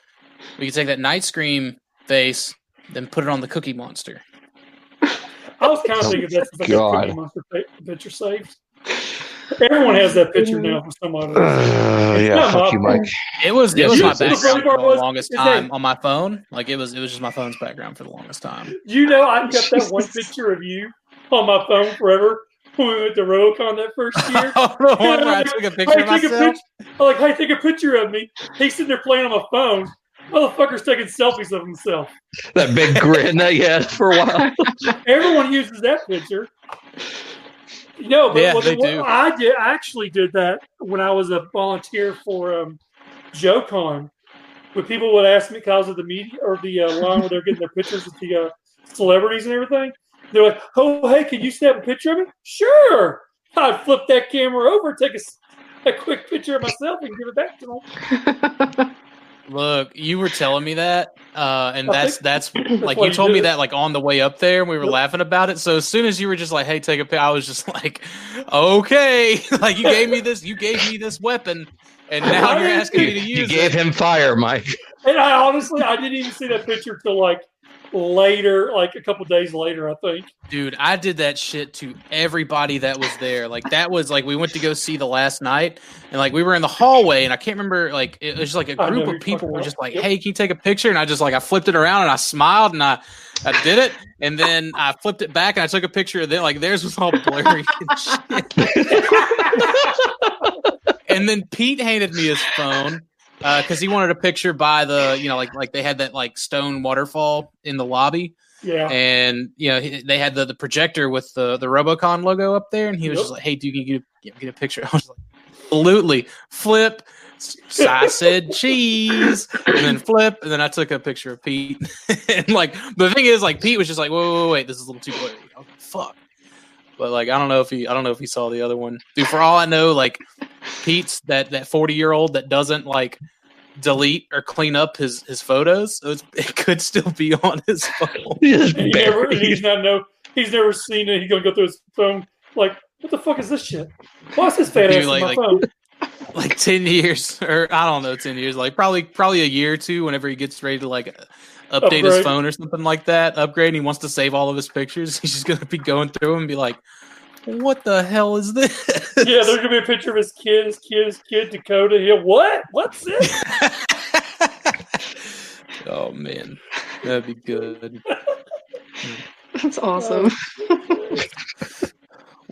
We can take that Nightscream face, then put it on the Cookie Monster. I was kind of thinking that's like a Cookie Monster picture saved. Everyone has that picture now for some odd. Uh, yeah, not fuck you, Mike. It was it Yes, was my yes, yes. background for the was, longest is that- time on my phone. Like it was it was just my phone's background for the longest time. You know, I kept that one picture of you on my phone forever when we went to Robocon that first year. the one where I took a picture of Hey, take a myself. pic- I'm like, hey, take a picture of me. He's sitting there playing on my phone. Motherfucker's taking selfies of himself. That big grin that he had for a while. Everyone uses that picture. You know, but Yeah, what- they what do. I did I actually did that when I was a volunteer for um, JoeCon. When people would ask me because of the media or the uh, line where they're getting their pictures with the uh, celebrities and everything, they're like, "Oh, hey, can you snap a picture of me?" Sure. I'd flip that camera over, take a quick picture of myself, and give it back to them. Look, you were telling me that, uh, and that's think- that's like you you told me that like on the way up there, and we were Yep. laughing about it. So as soon as you were just like, "Hey, take a pic," I was just like, "Okay," like you gave me this, you gave me this weapon, and now you're asking me to use. You gave it. him fire, Mike. And I honestly, I didn't even see that picture till like later, like a couple days later, I think. Dude, I did that shit to everybody that was there. Like that was like we went to go see the last night, and like we were in the hallway, and I can't remember like it was just like a group of people were just like, Yep. "Hey, can you take a picture?" And I just like I flipped it around and I smiled and I I did it, and then I flipped it back and I took a picture of it. Like theirs was all blurry and shit. and then Pete handed me his phone Uh, because he wanted a picture by the you know like like they had that like stone waterfall in the lobby. Yeah. and you know he- they had the, the projector with the the robocon logo up there and he was Yep. just like hey dude can you get a, get- a picture. I was like absolutely. Flip. I said cheese. And then flip. And then i took a picture of pete. And like the thing is like pete was just like whoa, whoa, whoa wait this is a little too blurry. I was like, fuck But like, I don't know if he, I don't know if he saw the other one. Dude, for all I know, like Pete's that that forty year old that doesn't like delete or clean up his his photos. So it's, it could still be on his phone. He he never, he's not know. He's never seen it. He's gonna go through his phone. Like, what the fuck is this shit? Why is this fat Dude, ass like- on my like- phone? like 10 years or i don't know 10 years like probably probably a year or two whenever he gets ready to like update his phone or something like that upgrade and he wants to save all of his pictures he's just gonna be going through them and be like what the hell is this Yeah, there's gonna be a picture of his kid, his kid, his kid, Dakota. He, what? What's this? oh man that'd be good That's awesome. Oh,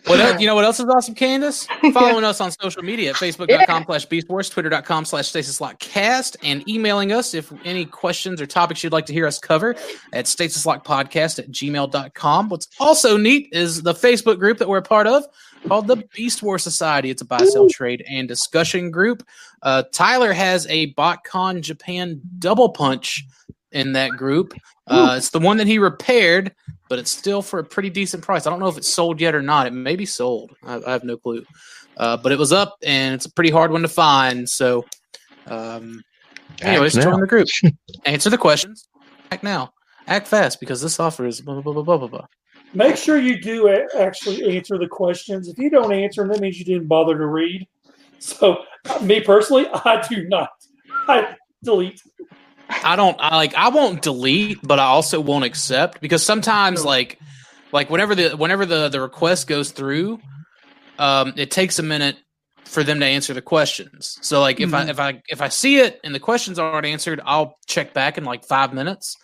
What else, you know what else is awesome, Candace? Following us on social media at facebook.com slash beastwars, twitter.com slash stasislockcast, and emailing us if any questions or topics you'd like to hear us cover at stasislockpodcast at gmail.com. What's also neat is the Facebook group that we're a part of called the Beast War Society. It's a buy, sell, trade, and discussion group. Uh, Tyler has a BotCon Japan double punch in that group. Uh, it's the one that he repaired but it's still for a pretty decent price. I don't know if it's sold yet or not. It may be sold. I, I have no clue. Uh, but it was up, and it's a pretty hard one to find. So, um, anyways, join the group. Answer the questions. Act now. Act fast because this offer is blah blah blah blah blah blah. Make sure you do actually answer the questions. If you don't answer them, that means you didn't bother to read. So, uh, me personally, I do not. I delete. I don't. I like. I won't delete, but I also won't accept because sometimes, like, like whenever the whenever the the request goes through, um, it takes a minute for them to answer the questions. So, like, if I Mhm. if I if I see it and the questions aren't answered, I'll check back in like five minutes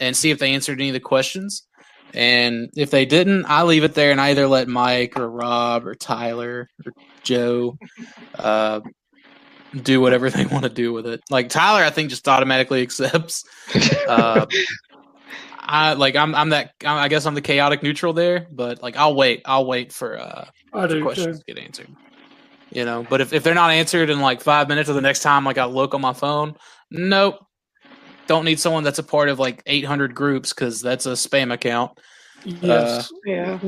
and see if they answered any of the questions. And if they didn't, I leave it there and I either let Mike or Rob or Tyler or Joe uh, do whatever they want to do with it. Like Tyler, I think just automatically accepts. Uh, I like I'm I'm that I guess I'm the chaotic neutral there, but like I'll wait. I'll wait for uh I for too. questions to get answered. You know, but if, if they're not answered in like five minutes or the next time like I look on my phone, nope. Don't need someone that's a part of like 800 groups because that's a spam account. Yes. Yeah.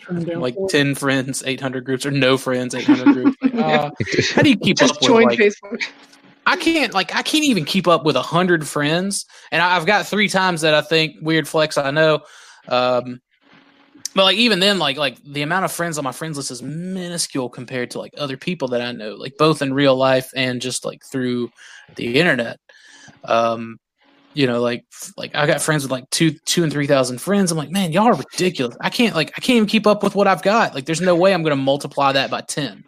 Turn them down Like 10 friends, 800 groups, or no friends, 800 groups. Like, uh, how do you keep Just up with join like Facebook. I can't like I can't even keep up with a hundred friends, and I- I've got three times that I think weird flex. I know, um, but like even then, like like the amount of friends on my friends list is minuscule compared to like other people that I know, like both in real life and just like through the internet. Um, you know, like like I got friends with like two two and three thousand friends. I'm like, man, y'all are ridiculous. I can't like I can't even keep up with what I've got. Like, there's no way I'm to multiply that by ten.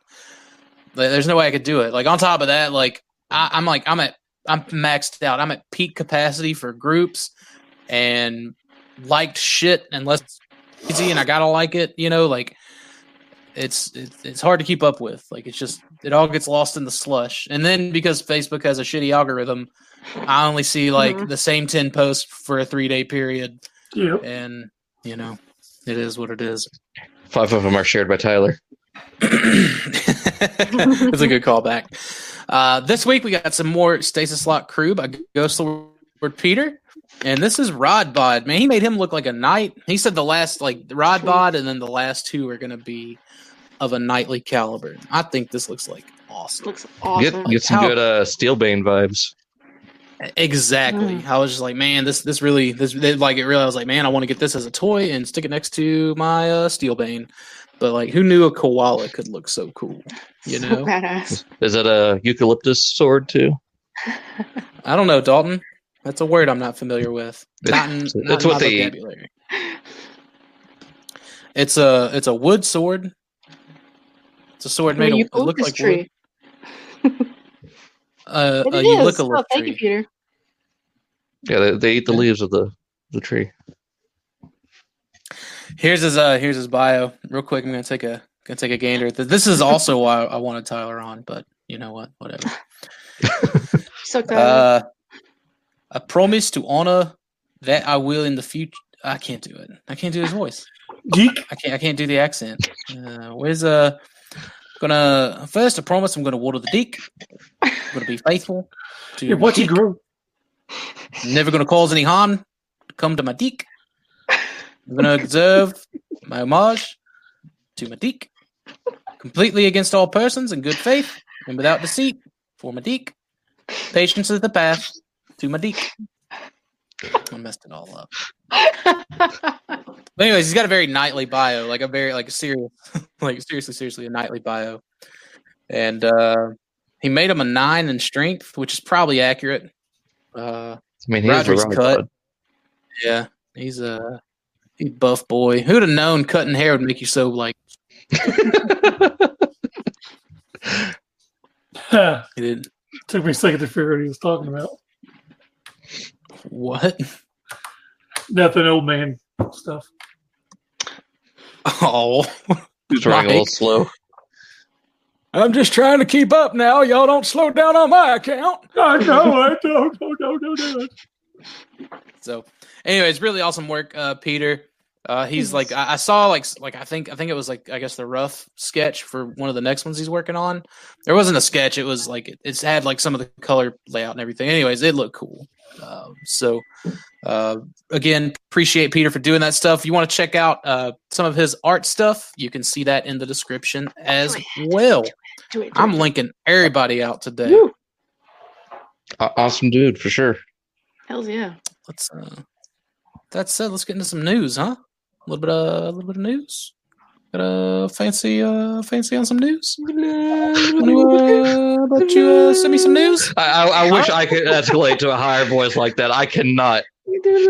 Like, there's no way I could do it. Like on top of that, like I, I'm like I'm at I'm maxed out. I'm at peak capacity for groups and liked shit unless it's easy and I gotta like it. You know, like it's it's it's hard to keep up with. Like it's just it all gets lost in the slush. And then because Facebook has a shitty algorithm, I only see like Mhm. the same ten posts for a three day period, Yep. and you know it is what it is. Five of them are shared by Tyler. That's a good callback. Uh, this week we got some more Stasis Lock crew by Ghost Lord Peter, and this is Rod Bod. Man, he made him look like a knight. He said the last like Rod Bod, and then the last two are going to be of a knightly caliber. I think this looks like awesome. Looks awesome. Get get some how- good uh, Steelbane vibes. Exactly. Mm. I was just like, man, this this really this they, like it really. I was like, man, I want to get this as a toy and stick it next to my uh, Steelbane. But like, who knew a koala could look so cool? You So know, badass. Is it a eucalyptus sword too? I don't know, Dalton. That's a word I'm not familiar with. Not in, It's- not it's what my they eat. It's a it's a wood sword. It's a sword made of it looks like tree. wood. Uh, It a is. eucalyptus Oh, thank you. Peter. Yeah, they, they eat the leaves of the the tree. Here's his uh here's his bio. Real quick, I'm gonna take a gonna take a gander. this. This is also why I wanted Tyler on, but you know what? Whatever. so that. Uh, I promise to honor that I will in the future. I can't do it. I can't do his voice. Geek. I can't. I can't do the accent. Uh, where's uh? Gonna first. I promise I'm gonna water the dick. I'm gonna be faithful to Yeah, my what you dick. grew? Never gonna cause any harm. Come to my dick. I'm gonna observe my homage to Madik. Completely against all persons in good faith and without deceit for Madik. Patience is the path to Madik. I messed it all up. But anyways, he's got a very knightly bio, like a very like a serious, like seriously, seriously a knightly bio, and uh, he made him a nine in strength, which is probably accurate. Uh, I mean, he's Roderick's really cut. good. yeah, he's a he's buff boy. Who'd have known cutting hair would make you so like Took he did Took me a second to figure out what he was talking about. what? Nothing old man stuff. Oh, He's running a little slow. I'm just trying to keep up now. Y'all don't slow down on my account. I know, I don't, no, no, no, no. So, anyways, really awesome work, uh, Peter. Uh, he's like I, I saw like like I think I think it was like I guess the rough sketch for one of the next ones he's working on. There wasn't a sketch; it was like it, it's had like some of the color layout and everything. Anyways, it looked cool. Um, so, uh, again, appreciate Peter for doing that stuff. If you want to check out uh, some of his art stuff, you can see that in the description as well. Do it, do I'm linking everybody out today. Woo. Awesome dude for sure. Hells yeah. Let's uh that said, let's get into some news, huh? A little bit of a little bit of news. Got a fancy uh fancy on some news? Wanna, uh, about you uh, send me some news? I, I, I wish I could escalate to a higher voice like that. I cannot.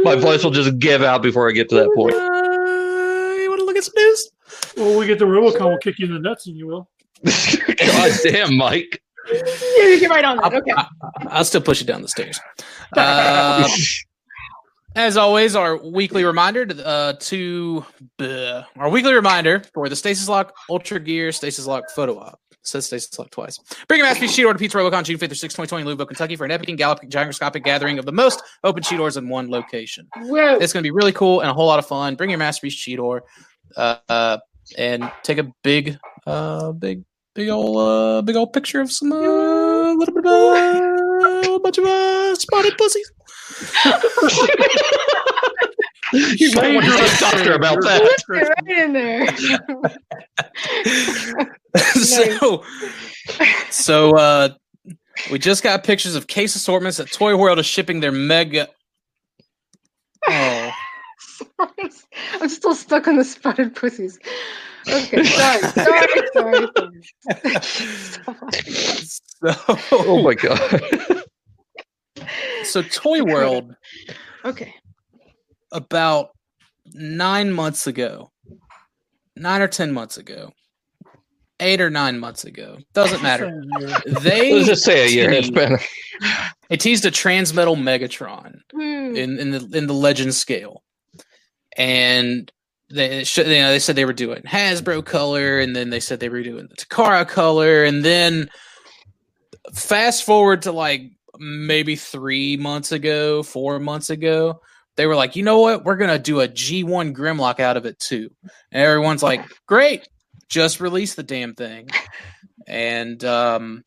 My voice will just give out before I get to that Uh, point. you wanna look at some news? Well, we get the Robocon, we'll kick you in the nuts, and you will. God damn, Mike. Yeah, you get right on that. Okay. I, will still push you down the stairs. Uh, As always, our weekly reminder to, uh, to our weekly reminder for the Stasis Lock Ultra Gear Stasis Lock Photo Op. Says Stasis Lock twice. Bring a masterpiece Cheetor to Pizza Robocon June 5th or 6th, 2020 in Louisville, Kentucky for an epic and galactic gyroscopic gathering of the most open Cheetors in one location. Whoa. It's going to be really cool and a whole lot of fun. Bring your masterpiece Cheetor uh, uh, and take a big, uh, big, big old, uh, big old picture of some, uh, little bit of, a bunch of uh, spotted pussies. You might want to see a doctor about that. Get right in there. so, so uh, we just got pictures of case assortments that Toy World is shipping their mega. Oh, I'm still stuck on the spotted pussies. Okay, sorry, sorry, sorry. sorry. so, Oh my god. So Toy World Okay. about nine months ago, nine or ten months ago, eight or nine months ago, doesn't matter. They Let's just say a year. It's teased- been they teased a Transmetal Megatron. Hmm. in in the in the legend scale, and they sh- you know they said they were doing Hasbro color, and then they said they were doing the Takara color, and then fast forward to like maybe three months ago, four months ago, they were like, you know what, we're gonna do a G1 Grimlock out of it too, and everyone's like, great, just release the damn thing, and um,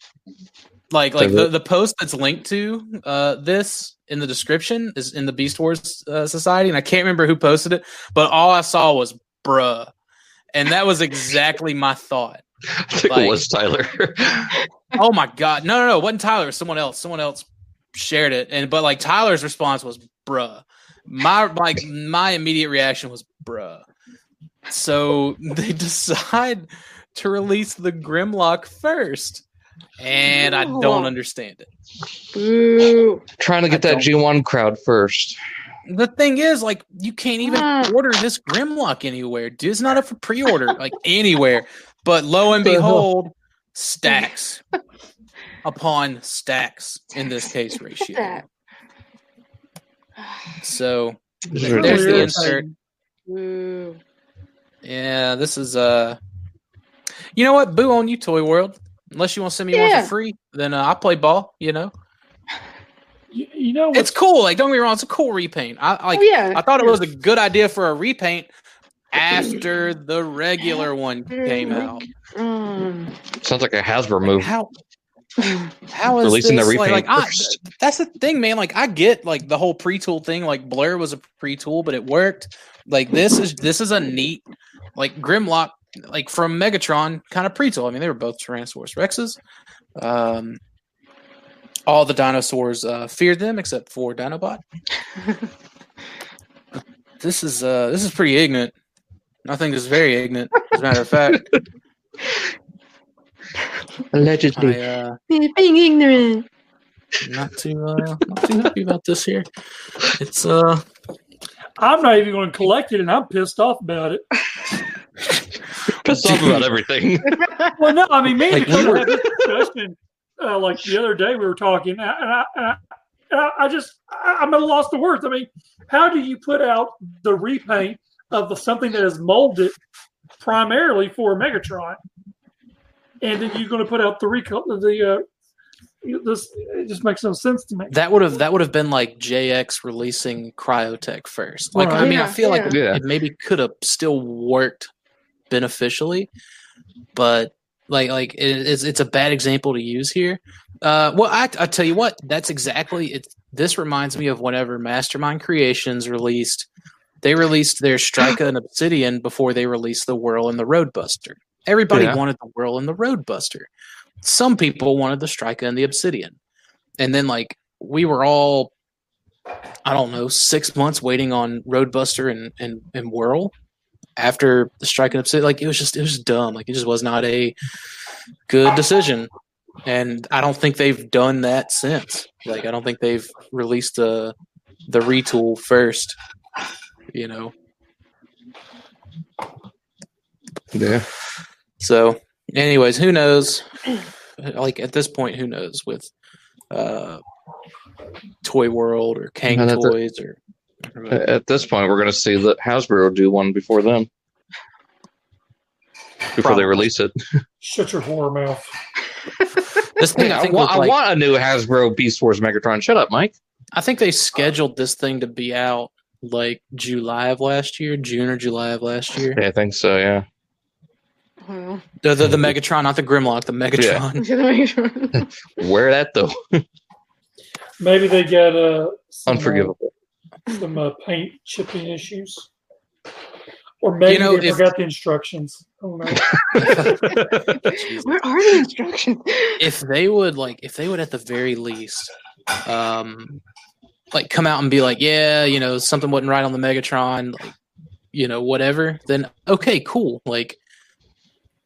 like like the, the post that's linked to uh this in the description is in the Beast Wars uh, Society, and I can't remember who posted it, but all I saw was bruh, and that was exactly my thought. I think Like- it was Tyler. Oh my god, no, no, no, it wasn't Tyler, it was someone else. Someone else shared it, and but like Tyler's response was bruh. My like my immediate reaction was bruh. So they decide to release the Grimlock first, and I don't understand it. Boo. Trying to get I that G1 crowd first. The thing is, like, you can't even Ah. order this Grimlock anywhere. Dude, it's not up for pre-order, like anywhere. But lo and behold, stacks upon stacks in this case ratio. So there's the insert. Boo. Yeah, this is uh you know what? Boo on you, Toy World. Unless you want to send me one for free, then uh, I play ball, you know. You, you know It's cool. Like, don't get me wrong, it's a cool repaint. I like oh yeah. I thought it was a good idea for a repaint after the regular one came out. Sounds like a Hasbro move. How how is Releasing the this, like, repaint like, I, first. that's the thing, man. Like I get like the whole pre-tool thing. Like Blur was a pre-tool, but it worked. Like this is this is a neat like Grimlock like from Megatron, kind of pre-tool. I mean, they were both Tyrannosaurus Rexes. Um, all the dinosaurs uh, feared them except for Dinobot. this is uh, this is pretty ignorant. I think it's very ignorant. As a matter of fact, Allegedly. I, uh, Being ignorant. not too uh, not too happy about this here. It's uh, I'm not even going to collect it, and I'm pissed off about it. Pissed off about everything. Well, no, I mean, me and Like, we were- had this discussion. Uh, like the other day, we were talking, and I, and I, and I, and I- I just, I, I'm at a loss of words. I mean, how do you put out the repaint of the, something that is molded primarily for Megatron, and then you're going to put out the recolor, the uh, this? It just makes no sense to me. that would have that would have been like JX releasing Cryotek first. Like I Right. mean, I Yeah, feel like yeah. it maybe could have still worked beneficially, but like like it, it's it's a bad example to use here. Uh, well, I I tell you what, that's exactly it. This reminds me of whenever Mastermind Creations released. They released their Strika and Obsidian before they released the Whirl and the Roadbuster. Everybody Yeah. wanted the Whirl and the Roadbuster. Some people wanted the Strika and the Obsidian. And then like we were all I don't know, six months waiting on Roadbuster and, and, and Whirl after the Strika and Obsidian. Like it was just it was dumb. Like it just was not a good decision. And I don't think they've done that since. Like I don't think they've released the the retool first. You know. yeah. So anyways, who knows? Like at this point, who knows with uh Toy World or Kang No, that's a- Toys or At this point, we're going to see that Hasbro do one before them. Before Probably. they release it. Shut your whore mouth. this thing I, I think want, looked I like- want a new Hasbro Beast Wars Megatron. Shut up, Mike. I think they scheduled this thing to be out like July of last year, June or July of last year. Yeah, I think so. Yeah. Well, The the, the Megatron, not the Grimlock, the Megatron. Where that though. Maybe they got uh, some, uh, Unforgivable. some uh, paint chipping issues. Or maybe You know, they if- forgot the instructions. I don't where are the instructions? if they would like, if they would at the very least, um, like come out and be like, yeah, you know, something wasn't right on the Megatron, like, you know, whatever. Then okay, cool. Like,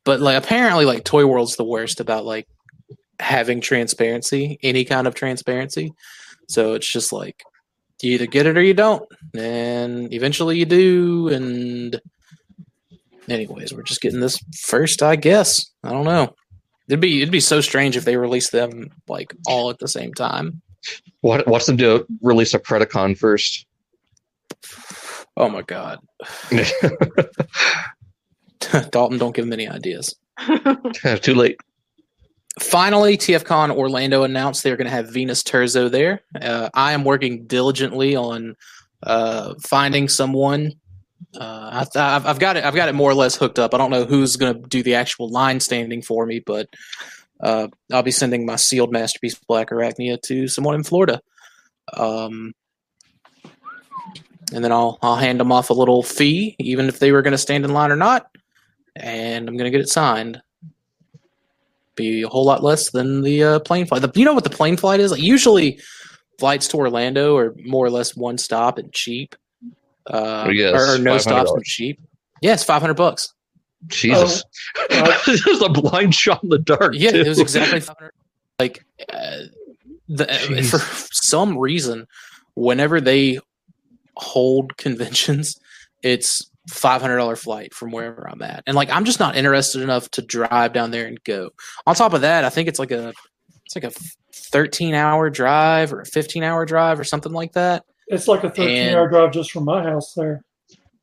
but like apparently, like Toy World's the worst about like having transparency, any kind of transparency. So it's just like you either get it or you don't, and eventually you do. And anyways, we're just getting this first, I guess. I don't know. It'd be it'd be so strange if they released them like all at the same time. What, watch them do release a Predacon first. Oh my god, Dalton, don't give him any ideas. Too late. Finally, TFCon Orlando announced they're going to have Venus Terzo there. Uh, I am working diligently on uh, finding someone. Uh, I, I've got it. I've got it more or less hooked up. I don't know who's going to do the actual line standing for me, but uh, I'll be sending my sealed masterpiece Blackarachnia to someone in Florida. Um, and then I'll I'll hand them off a little fee, even if they were going to stand in line or not, and I'm going to get it signed be a whole lot less than the uh, plane flight. The, you know what the plane flight is? Like usually, flights to Orlando are more or less one stop and cheap, uh, Yes, or, or no stops and cheap. Yes, five hundred bucks. Jesus. Oh, this is a blind shot in the dark. Yeah, it was exactly like uh, the, for some reason. Whenever they hold conventions, it's five hundred dollar flight from wherever I'm at, and like I'm just not interested enough to drive down there and go. On top of that, I think it's like a it's like a thirteen hour drive or a fifteen hour drive or something like that. it's like a 13 And- hour drive just from my house there.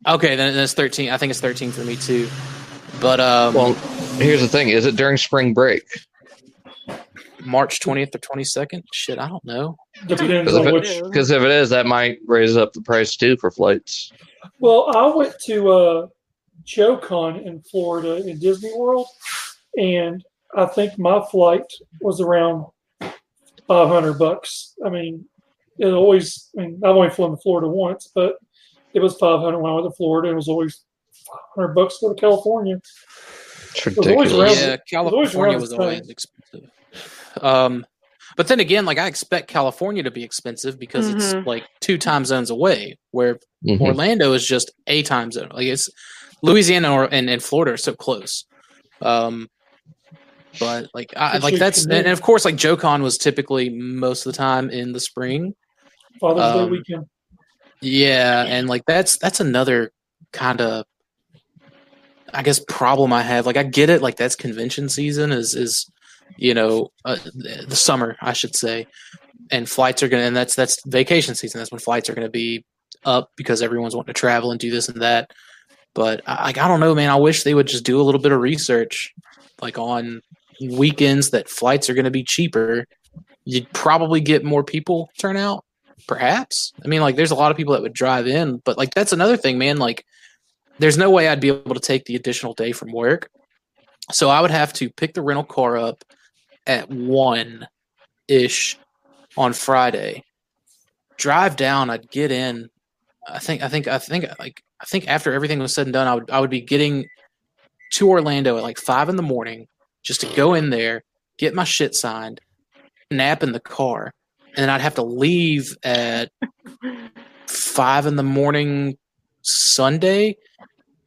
Okay, then it's thirteen. I think it's thirteen for me too. But um, Well, here's the thing: is it during spring break? March twentieth or twenty second. Shit, I don't know. Depends Because on if, which. it, 'cause if it is, that might raise up the price too for flights. Well, I went to uh, JoeCon in Florida in Disney World, and I think my flight was around 500 bucks. I mean, it always, I mean, I've only flown to Florida once, but it was 500 when I went to Florida. And it was always 500 bucks to go to California. It's always around- Yeah, always California around was always expensive. Um, but then again, like I expect California to be expensive because Mhm. it's like two time zones away, where Mhm. Orlando is just a time zone. Like it's Louisiana or and, and Florida are so close. Um, but like I It's like that's and, and of course like JoeCon was typically most of the time in the spring. Father's Day Um, weekend. Yeah, and like that's that's another kind of I guess problem I have. Like I get it, like that's convention season is is you know uh, the summer I should say, and flights are gonna and that's that's vacation season. That's when flights are gonna be up because everyone's wanting to travel and do this and that. But I, I don't know, man. I wish they would just do a little bit of research, like on weekends that flights are gonna be cheaper. You'd probably get more people turn out perhaps i mean like there's a lot of people that would drive in but like that's another thing man like there's no way i'd be able to take the additional day from work. So i would have to pick the rental car up at one ish on friday. Drive down i'd get in. I think i think i think like i think after everything was said and done i would i would be getting to orlando at like five in the morning just to go in there get my shit signed nap in the car and then I'd have to leave at five in the morning Sunday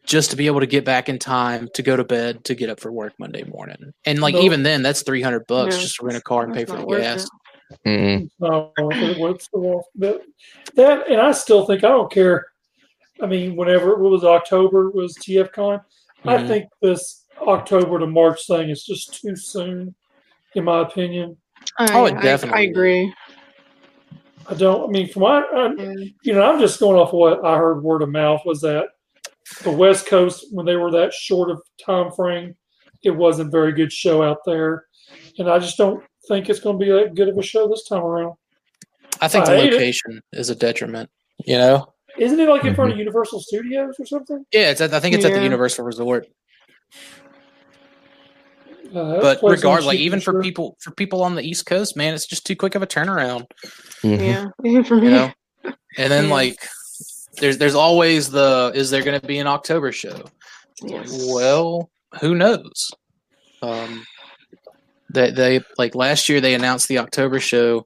just to be able to get back in time to go to bed to get up for work Monday morning. And like No. even then, that's three hundred bucks Yeah, just to rent a car and pay for the gas. No, so. That, that, and I still think I don't care. I mean, whenever it was October was TFCon, I Mhm. think this October to March thing is just too soon, in my opinion. I, Oh, it I- definitely I, agree. I don't. I mean, from my, I, Yeah. you know, I'm just going off what I heard word of mouth was that the West Coast, when they were that short of time frame, it wasn't a very good show out there, and I just don't think it's going to be that good of a show this time around. I think I the location is a detriment. You know? Isn't it like in front of Universal Studios or something? Yeah, it's at, I think it's at the Universal Resort. Uh, But place regardless, like even for sure. people for people on the East Coast, man, it's just too quick of a turnaround. Mhm. Yeah. Yeah, for me. you know and then like there's there's always the is there going to be an october show Yes. well who knows um they they like last year they announced the october show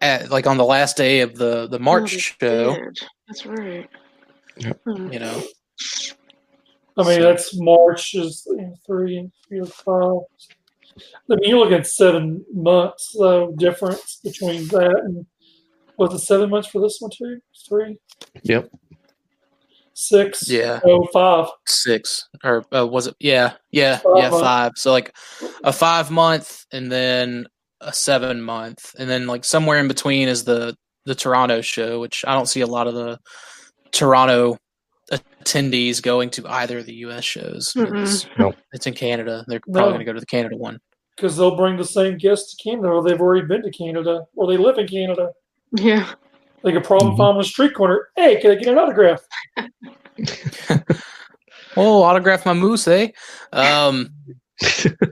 at like on the last day of the the Oh, march they show did. That's right. Yep. Hmm. you know I mean, So- that's March is you know, three and three or five. I mean, you look at seven months though difference between that and was it seven months for this one too? Three, Yep. six, Yeah. oh, five. six or uh, was it yeah yeah Five yeah months. five so like a five month and then a seven month and then like somewhere in between is the the toronto show which i don't see a lot of the toronto attendees going to either of the us shows it's, Nope. it's in canada they're No. probably going to go to the canada one Because they'll bring the same guests to Canada, or they've already been to Canada, or they live in Canada. Yeah. They could probably Mhm. find them on the street corner. Hey, can I get an autograph? oh autograph my moose eh um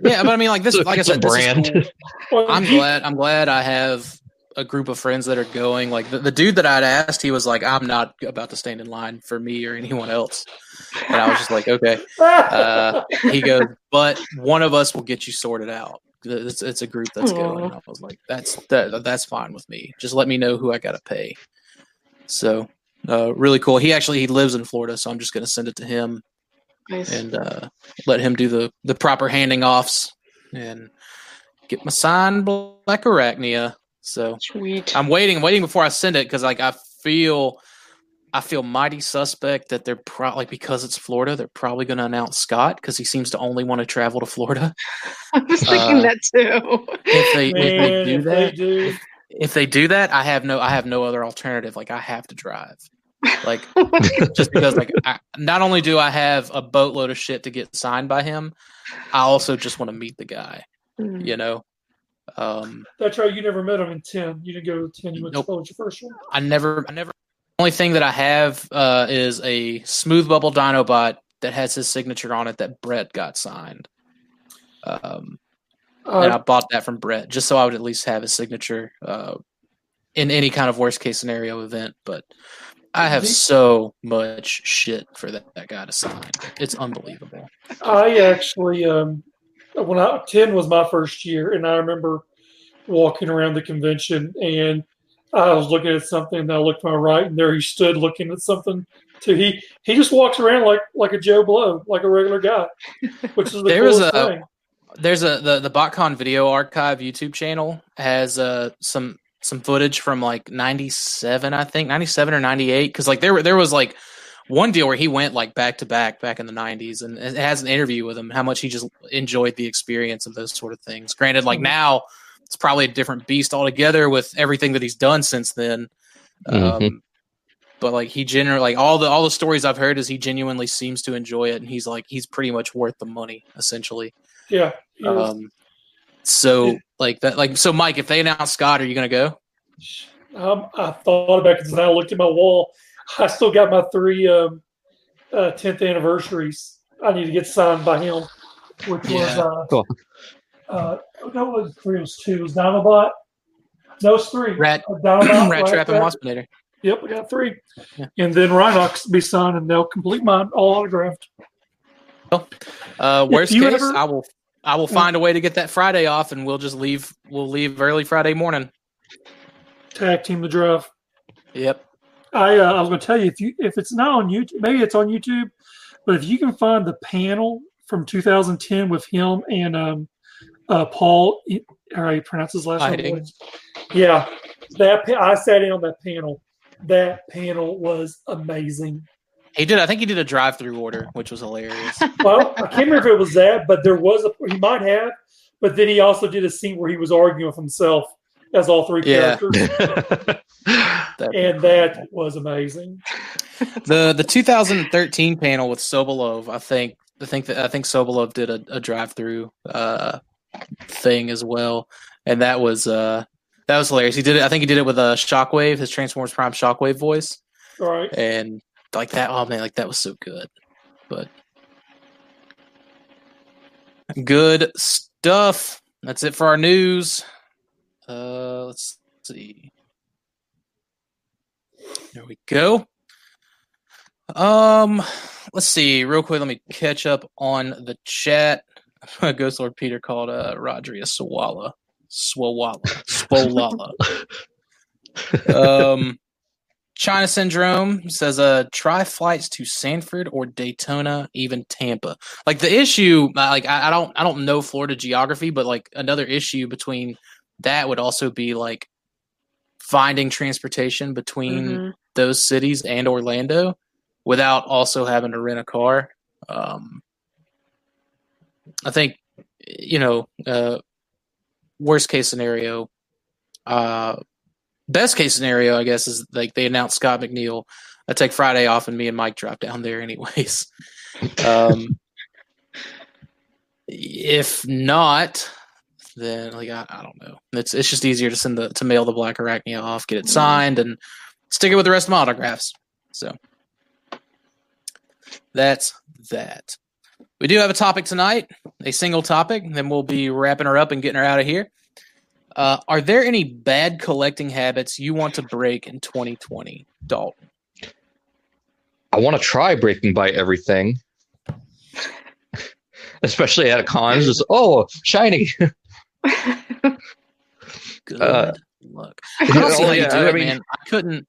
yeah but i mean like this like i a said this is brand. cool. I'm glad. I'm glad I have a group of friends that are going. Like the, the dude that I'd asked, he was like, "I'm not about to stand in line for me or anyone else," and I was just like, "Okay." Uh, he goes, "But one of us will get you sorted out. It's, it's a group that's going." And I was like, "That's that, that's fine with me. Just let me know who I got to pay." So, uh, really cool. He actually he lives in Florida, so I'm just going to send it to him Nice. and uh, let him do the the proper handing offs and get my sign Blackarachnia. So Sweet. I'm waiting, waiting before I send it because like I feel, I feel mighty suspect that they're probably like because it's Florida, they're probably going to announce Scott because he seems to only want to travel to Florida. I was thinking uh, that too. If they if they do if that, they do, if they do that, I have no I have no other alternative. Like I have to drive. Like just because like I, not only do I have a boatload of shit to get signed by him, I also just want to meet the guy. Mm. You know, um, that's right. You never met him in ten. You didn't go to ten. You went Nope. to college your first one. I never, I never. Only thing that I have uh, is a smooth bubble Dinobot that has his signature on it that Brett got signed. Um, and I Uh, bought that from Brett just so I would at least have his signature uh, in any kind of worst case scenario event. But I have so much shit for that, that guy to sign. It's unbelievable. I actually, um, when I ten was my first year, and I remember walking around the convention, and I was looking at something, and I looked to my right, and there he stood looking at something. Too. He he just walks around like like a Joe Blow, like a regular guy, which is the There was coolest a- thing. There's a the the BotCon Video Archive YouTube channel has uh some some footage from like '97, I think '97 or '98, because like there were- there was like one deal where he went like back to back back in the '90s, and it has an interview with him how much he just enjoyed the experience of those sort of things. Granted, like Mhm. now it's probably a different beast altogether with everything that he's done since then. Um, Mhm. but like he generally like all the all the stories I've heard is he genuinely seems to enjoy it, and he's like he's pretty much worth the money essentially. Yeah. Um, so like that, like so, Mike, if they announce Scott, are you gonna go? Um, I thought about it because I looked at my wall. I still got my three um, uh, 10th anniversaries. I need to get signed by him, which was uh, Cool. Uh, no, it was three. It was two. It was Dinobot. No, it's three. Rat, Uh, Dinobot, Rattrap, and Waspinator. Yep, we got three. Yeah. And then Rhinox be signed, and they'll complete mine all autographed. Well, Uh, worst case, ever- I will I will find a way to get that Friday off, and we'll just leave. We'll leave early Friday morning. Tag team the drive. Yep. I uh, I was going to tell you if you if it's not on YouTube, maybe it's on YouTube, but if you can find the panel from 2010 with him and um uh Paul, how do you pronounce his last Hiding. name? Yeah, that I sat in on that panel. That panel was amazing. He did. I think he did a drive-through order, which was hilarious. Well, I can't remember if it was that, but there was a he might have, but then he also did a scene where he was arguing with himself as all three Yeah. characters, and that was amazing. the the 2013 panel with Sobolov, I think I think that I think Sobolov did a, a drive through uh thing as well, and that was uh that was hilarious. He did it. I think he did it with a Shockwave, his Transformers Prime Shockwave voice, All right. and like that. Oh man, like that was so good. But good stuff. That's it for our news. Uh, let's see. There we go. Um, let's see real quick. Let me catch up on the chat. Ghost Lord Peter called uh Rodri a swalla, swalla, swolala. um, China Syndrome says, uh, try flights to Sanford or Daytona, even Tampa. Like the issue, like I, I don't, I don't know Florida geography, but like another issue between that would also be like finding transportation between Mhm. those cities and Orlando without also having to rent a car. Um, I think, you know, uh, worst case scenario, uh, best case scenario, I guess, is like they announce Scott McNeil. I take Friday off and me and Mike drop down there anyways. Um, if not, then like I, I don't know. It's it's just easier to send the to mail the Blackarachnia off, get it signed, and stick it with the rest of my autographs. So that's that. We do have a topic tonight, a single topic. Then we'll be wrapping her up and getting her out of here. Uh, are there any bad collecting habits you want to break in 2020, Dalton? I want to try breaking by everything, especially at a con. Just oh, shiny. Good Uh, luck. I don't see oh, how you do I it, mean- man. I couldn't.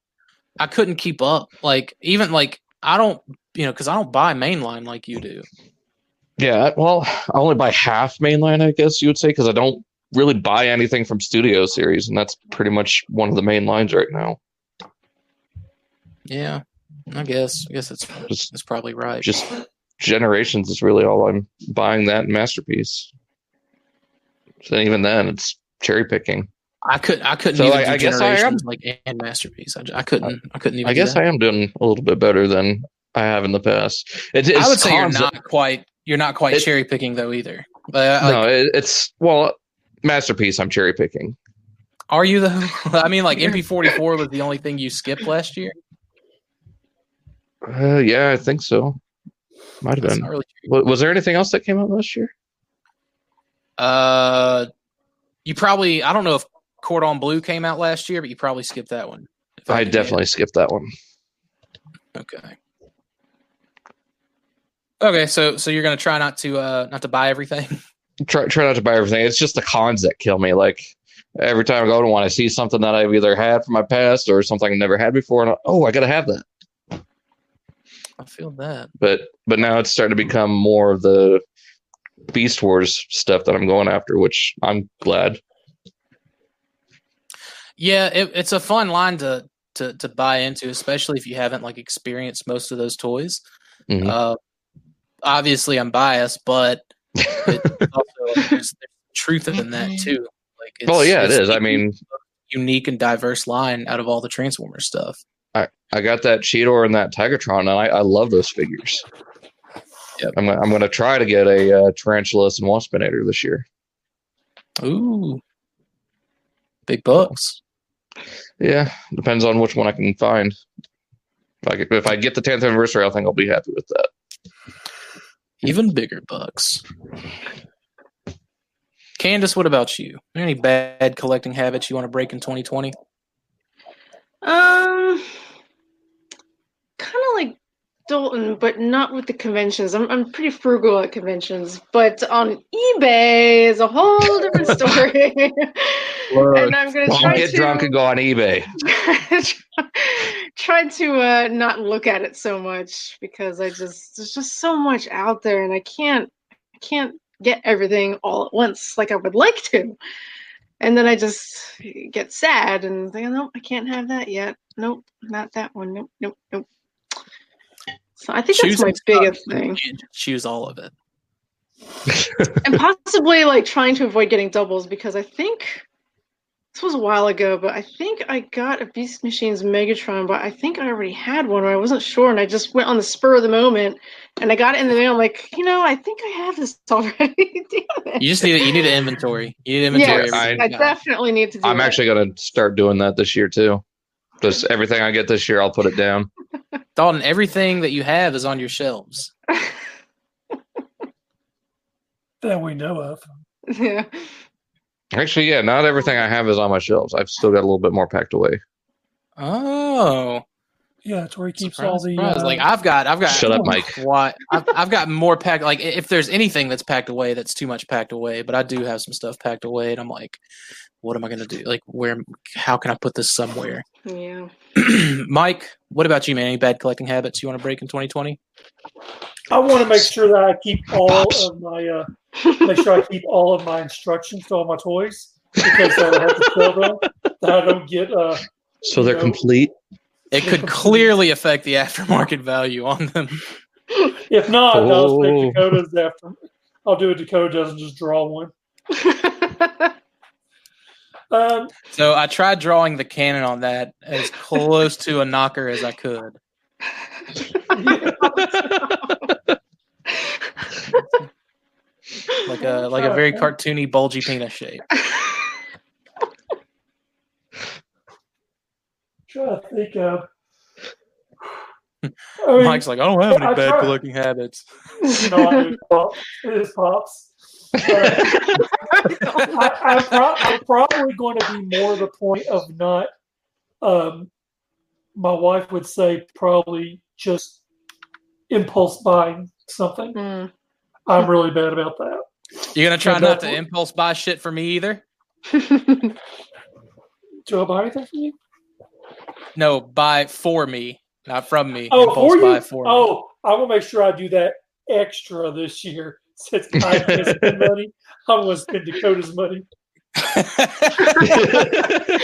I couldn't keep up. Like even like I don't, you know, because I don't buy mainline like you do. Yeah, well, I only buy half mainline, I guess you would say, because I don't really buy anything from Studio Series, and that's pretty much one of the main lines right now. Yeah, I guess. I guess it's Just, it's probably right. just Generations is really all I'm buying. That masterpiece. So even then, it's cherry picking. I could I couldn't So even I- do I guess I am- like and masterpiece. I, I couldn't I couldn't even. I guess. I am doing a little bit better than I have in the past. It's, I would say you're not quite you're not quite It- cherry picking though either. But uh, like, no, it, it's well, masterpiece. I'm cherry picking. are you though? I mean, like MP44 was the only thing you skipped last year. Uh, yeah, I think so. Might have been. really Wa- Was there anything else that came out last year? Uh, you probably I don't know if Cordon Blue came out last year, but you probably skipped that one. If I definitely skipped that one. Okay. Okay, so so you're gonna try not to uh not to buy everything. Try try not to buy everything. It's just the cons that kill me. Like every time I go to one, I see something that I've either had from my past or something I've never had before, and I, oh, I gotta have that. I feel that. But but now it's starting to become more of the Beast Wars stuff that I'm going after, which I'm glad. Yeah, it, it's a fun line to to to buy into, especially if you haven't like experienced most of those toys. Mhm. Uh, obviously, I'm biased, but it also there's, there's truth in that too. Like, it's, Well, yeah, it it's I mean, unique and diverse line out of all the Transformer stuff. I I got that Cheetor and that Tigatron, and I, I love those figures. Yep. I'm gonna- I'm going to try to get a uh, Tarantulas and Waspinator this year. Ooh, big bucks. Yeah, depends on which one I can find. If I, get- if I get the 10th anniversary, I think I'll be happy with that. Even bigger bucks. Candace, what about you? Are there any bad collecting habits you want to break in 2020? Um, kind of like Dalton, but not with the conventions. I'm I'm pretty frugal at conventions, but on eBay is a whole different story. and I'm gonna I'll try get to drunk and go on eBay. try to uh, not look at it so much because I just there's just so much out there, and I can't I can't get everything all at once like I would like to. And then I just get sad and think, nope, I can't have that yet. Nope, not that one. Nope, nope, nope. So I think Choosing that's my biggest thing. choose all of it. and possibly like trying to avoid getting doubles because I think this was a while ago, but I think I got a Beast Machines Megatron, but I think I already had one or I wasn't sure, and I just went on the spur of the moment and I got it in the mail. I'm like, you know, I think I have this already. Damn it. You just need it. you need an inventory. You need inventory. Yes, everything I definitely need to do I'm it. actually going to start doing that this year too. Just everything I get this year, I'll put it down. Dalton, everything that you have is on your shelves. that we know of. yeah. Actually, yeah, not everything I have is on my shelves. I've still got a little bit more packed away. Oh, Yeah, it's where he keeps all the. Uh, like I've got, I've got. Shut up, Mike. What I've, I've got more packed. Like if there's anything that's packed away, that's too much packed away. But I do have some stuff packed away, and I'm like, what am I gonna do? Like where? How can I put this somewhere? Yeah. Mike, what about you, man? Any bad collecting habits you want to break in 2020? I want to make sure that I keep all Pops. of my. Uh, make sure I keep all of my instructions to all my toys because I have to tell them that I don't get. Uh, So they're No. complete. It could clearly affect the aftermarket value on them. if not, I'll Oh. take Dakota's after. I'll do a Dakota doesn't just draw one. Um, So I tried drawing the cannon on that as close to a knocker as I could. Like a like a very cartoony, bulgy penis shape. trying to think of. I mean, Mike's like, I don't have any I bad looking collecting habits. no, I do. Pop. It is pops. Uh, I, I'm, pro- I'm probably going to be more the point of not. Um, my wife would say probably just impulse buying something. Mm. I'm really bad about that. You're gonna try uh, not but- to impulse buy shit for me either. Do I buy anything from you? No, buy for me, not from me. Oh, impulse for buy you? for me. Oh, I will make sure I do that extra this year. Since I can spend money, I'm going to spend Dakota's money.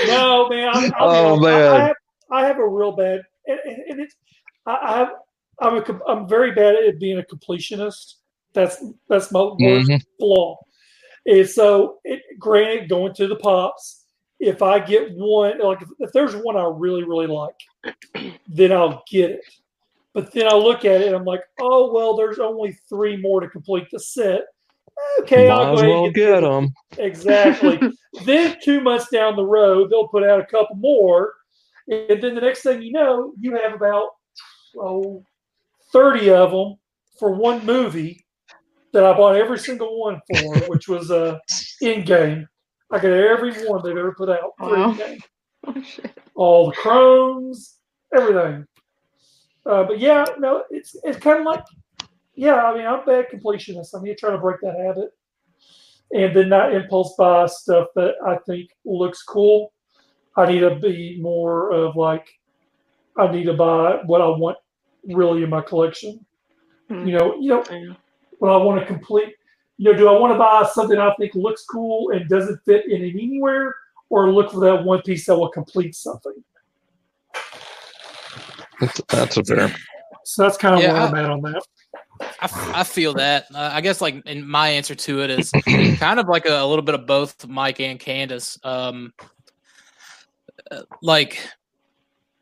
No, man. I'm, I'm, Oh, I- man. I, have, I have a real bad, and, and and it's, I, I have, I'm a, com- I'm very bad at being a completionist. That's that's my worst Mhm. flaw. And so, it, granted, going to the pops, if I get one, like if, if there's one I really really like, then I'll get it. But then I look at it and I'm like, oh well, there's only three more to complete the set. Okay, Might I'll go ahead well and get them. Exactly. then two months down the road, they'll put out a couple more. And then the next thing you know, you have about oh, 30 of them for one movie that I bought every single one for, which was uh, in game. I got every one they've ever put out for Wow. in game. Oh. All the chromes, everything. Uh, but yeah, no, it's it's kind of like, yeah. I mean, I'm a bad completionist. I need to try to break that habit, and then not impulse buy stuff that I think looks cool. I need to be more of like, I need to buy what I want really in my collection. Hmm. You know, you know, Yeah. when I want to complete. You know, do I want to buy something I think looks cool and doesn't fit in anywhere, or look for that one piece that will complete something? That's, that's a fair. So that's kind of Yeah, where I- I'm at on that. I, f- I feel that. Uh, I guess like in my answer to it is kind of like a, a little bit of both Mike and Candace. Um, uh, like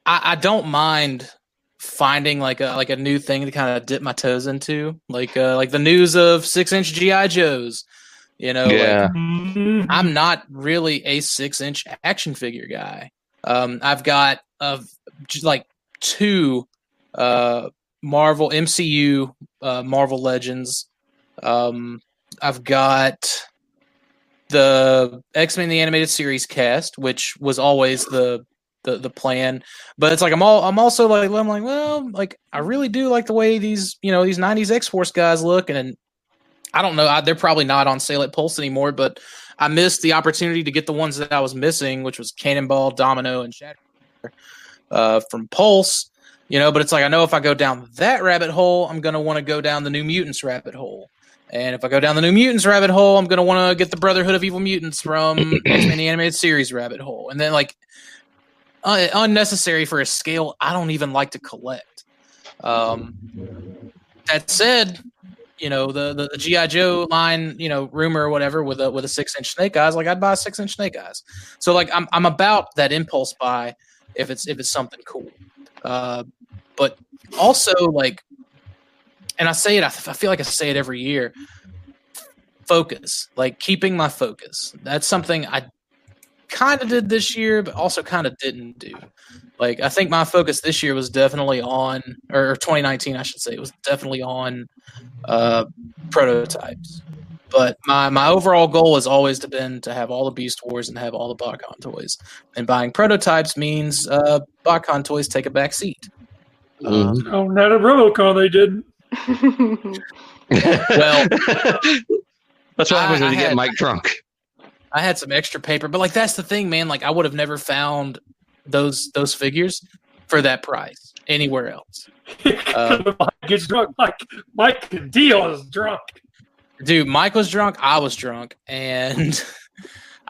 I, I don't mind finding like a like a new thing to kind of dip my toes into, like uh, like the news of six inch GI Joes. You know, like, Yeah. I'm not really a six inch action figure guy. Um, I've got of j- like two uh, Marvel MCU uh, Marvel Legends. Um, I've got the X Men the animated series cast, which was always the the the plan. But it's like I'm all I'm also like I'm like well like I really do like the way these you know these '90s X Force guys look, and I don't know I, they're probably not on sale at Pulse anymore, but I missed the opportunity to get the ones that I was missing, which was Cannonball, Domino, and Shatter uh, from Pulse. You know, but it's like I know if I go down that rabbit hole, I'm gonna want to go down the New Mutants rabbit hole. And if I go down the New Mutants rabbit hole, I'm gonna want to get the Brotherhood of Evil Mutants from the Animated Series rabbit hole. And then like uh, unnecessary for a scale I don't even like to collect. Um, that said, you know the, the, the GI Joe line, you know rumor or whatever with a with a six inch Snake Eyes, like I'd buy six inch Snake Eyes. So like I'm I'm about that impulse buy if it's if it's something cool. Uh, but also like, and I say it, I, I feel like I say it every year. Focus, like keeping my focus. That's something I kind of did this year, but also kind of didn't do. Like I think my focus this year was definitely on, or 2019, I should say, it was definitely on uh, prototypes. But my my overall goal has always been to have all the Beast Wars and have all the BotCon toys. And buying prototypes means uh, BotCon toys take a back seat. Mhm. Oh, not at RoboCon they didn't. Well- that's what happens I- when you I get Mike drunk. I had some extra paper, but like that's the thing, man. Like I would have never found those those figures for that price anywhere else. Uh, Mike gets drunk. Mike, Mike Deal is drunk. Dude, Mike was drunk. I was drunk, and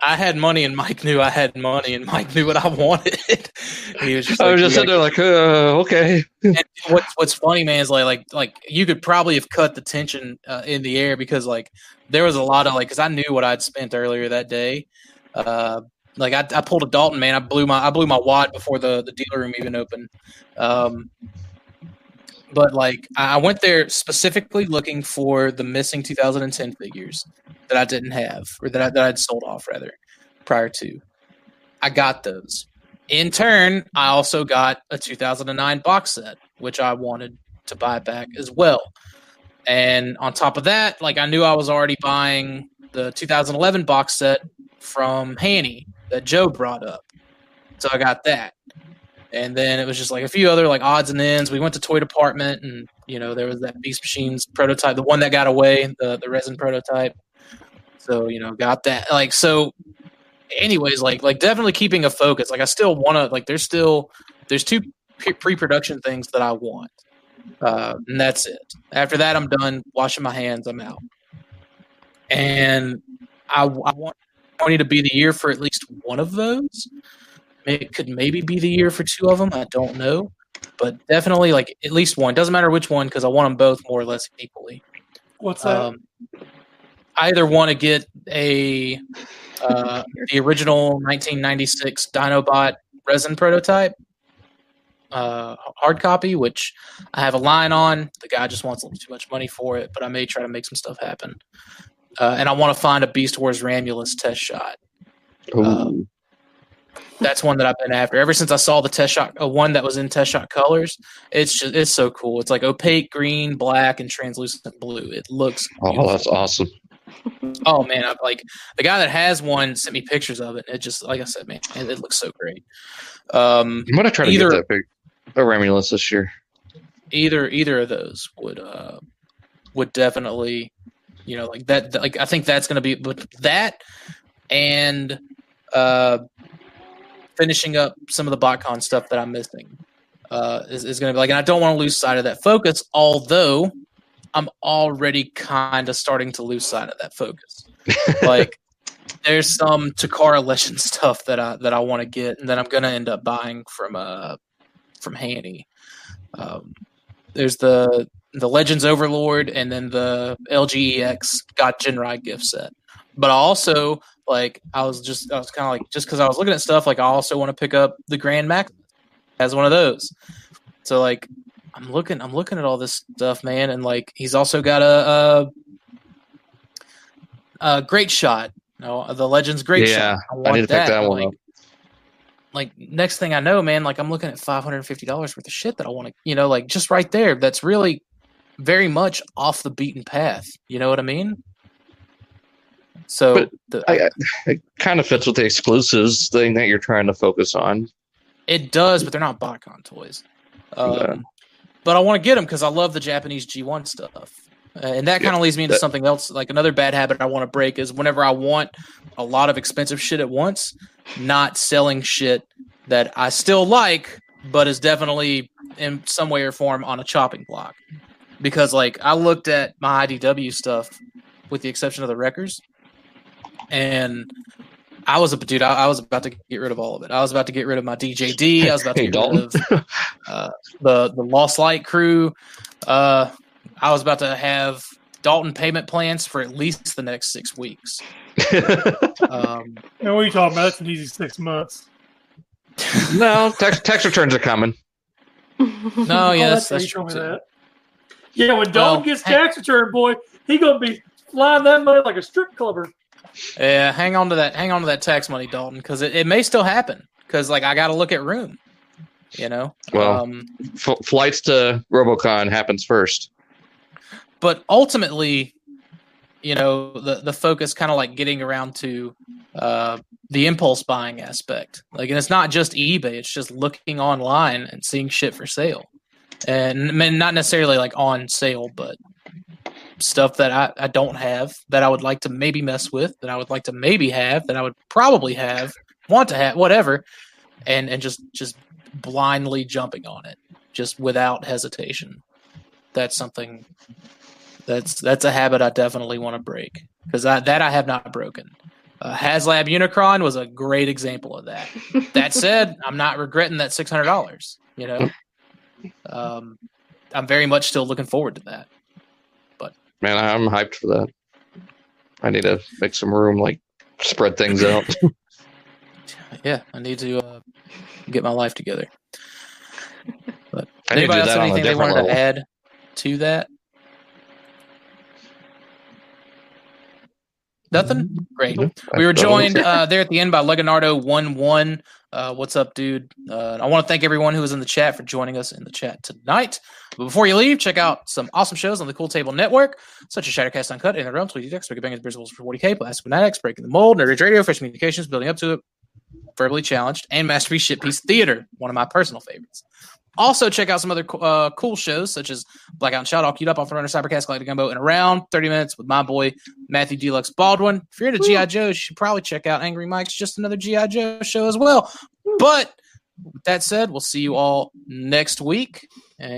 I had money, and Mike knew I had money, and Mike knew what I wanted. he was just. I Like, was just "You sitting there like, uh, okay. And what's what's funny, man, is like like like you could probably have cut the tension uh, in the air because like there was a lot of like because I knew what I'd spent earlier that day. Uh, like I, I pulled a Dalton, man. I blew my I blew my wad before the the dealer room even opened. Um, but like I went there specifically looking for the missing 2010 figures that I didn't have or that I, that I'd sold off rather prior to. I got those. In turn, I also got a 2009 box set, which I wanted to buy back as well. And on top of that, like I knew I was already buying the 2011 box set from Hanny that Joe brought up. So I got that. And then it was just like a few other like odds and ends. We went to Toy Department and you know, there was that Beast Machines prototype, the one that got away, the the resin prototype. So, you know, got that. Like so anyways, like like definitely keeping a focus. Like I still want to like there's still there's two pre- pre-production things that I want, uh, and that's it. After that, I'm done washing my hands. I'm out, and I, I want 20 to be the year for at least one of those. It could maybe be the year for two of them. I don't know, but definitely like at least one. Doesn't matter which one because I want them both more or less equally. What's that? Um, I either want to get a uh, the original 1996 Dinobot resin prototype uh, hard copy, which I have a line on. The guy just wants a little too much money for it, but I may try to make some stuff happen. Uh, and I want to find a Beast Wars Ramulus test shot. Ooh. That's one that I've been after ever since I saw the test shot, uh, one that was in test shot colors. It's just it's so cool. It's like opaque green, black, and translucent blue. It looks. oh, that's awesome. Oh man, I'm like the guy that has one sent me pictures of it. It just like I said, man, it, it looks so great. Um, I'm gonna try to Either- get that big a Ramulus this year. either either of those would uh would definitely you know like that like i think that's going to be but that and uh finishing up some of the botcon stuff that i'm missing uh is, is going to be like and i don't want to lose sight of that focus although i'm already kind of starting to lose sight of that focus like there's some takara legend stuff that i that i want to get and that i'm going to end up buying from uh from hanny um there's the the Legends Overlord and then the LGEX got Jinrai gift set. But I also like I was just I was kind of like just because I was looking at stuff like I also want to pick up the Grand Max as one of those. So like I'm looking I'm looking at all this stuff, man, and like he's also got a a, a great shot. No, the Legends Great Yeah, Shot. I want need to pick that one like, like next thing I know, man, like I'm looking at five hundred and fifty dollars worth of shit that I want to, you know, like just right there. That's really very much off the beaten path. You know what I mean? So But the, I, it kind of fits with the exclusives thing that you're trying to focus on. it does, but they're not BotCon toys. Um, Yeah. But I want to get them because I love the Japanese G1 stuff. Uh, and that kind of leads me into that- something else. Like another bad habit I want to break is whenever I want a lot of expensive shit at once, not selling shit that I still like, but is definitely in some way or form on a chopping block. Because like I looked at my IDW stuff, with the exception of the wreckers, and I was a dude. I, I was about to get rid of all of it. I was about to get rid of my DJD. I was about to Hey, get Dalton. rid of uh, the the Lost Light crew. Uh, I was about to have Dalton payment plans for at least the next six weeks. Um, And what are you talking about? That's an easy six months. no, tax, tax returns are coming. no, yes, Oh, that's you true. told me too. that. Yeah, when Well, Dalton gets hey- tax return, boy, he gonna be flying that money like a strip clubber. Yeah, hang on to that. Hang on to that tax money, Dalton, because it, it may still happen. Because like I got to look at room. You know. Well- um, F- flights to RoboCon happens first. but ultimately, you know, the the focus kind of like getting around to uh, the impulse buying aspect. Like, and it's not just eBay; it's just looking online and seeing shit for sale, and I mean, not necessarily like on sale, but stuff that I, I don't have that I would like to maybe mess with, that I would like to maybe have, that I would probably have, want to have, whatever, and and just just blindly jumping on it, just without hesitation. That's something that's that's a habit I definitely want to break because that I have not broken. Uh, HasLab Unicron was a great example of that. That said, I'm not regretting that six hundred dollars. You know, um, I'm very much still looking forward to that. Man, I'm hyped for that. I need to make some room, like spread things out. Yeah, I need to uh, get my life together. But I need to anybody else have anything they different wanted level. to add to that? Nothing. Great. We were joined uh, there at the end by Leonardo one one. Uh, what's up, dude? Uh, I want to thank everyone who was in the chat for joining us in the chat tonight. But before you leave, check out some awesome shows on the Cool Table Network, such as Shattercast Uncut, In the Realm, Tweety Decks, Big Bangers, Brisbles for 40k, Plastic Fanatics, Breaking the Mold, Nerd Radio, Fresh Communications, Building Up to It, Verbally Challenged, and Masterpiece Shitpiece Theater, one of my personal favorites. Also, check out some other uh, cool shows such as Blackout and Shout, All Queued Up, Off the Runner, Cybercast, Galactic Gumbo, and around 30 minutes with my boy Matthew Deluxe Baldwin. If you're into G.I. Joe, you should probably check out Angry Mike's Just Another G.I. Joe show as well. But with that said, we'll see you all next week. And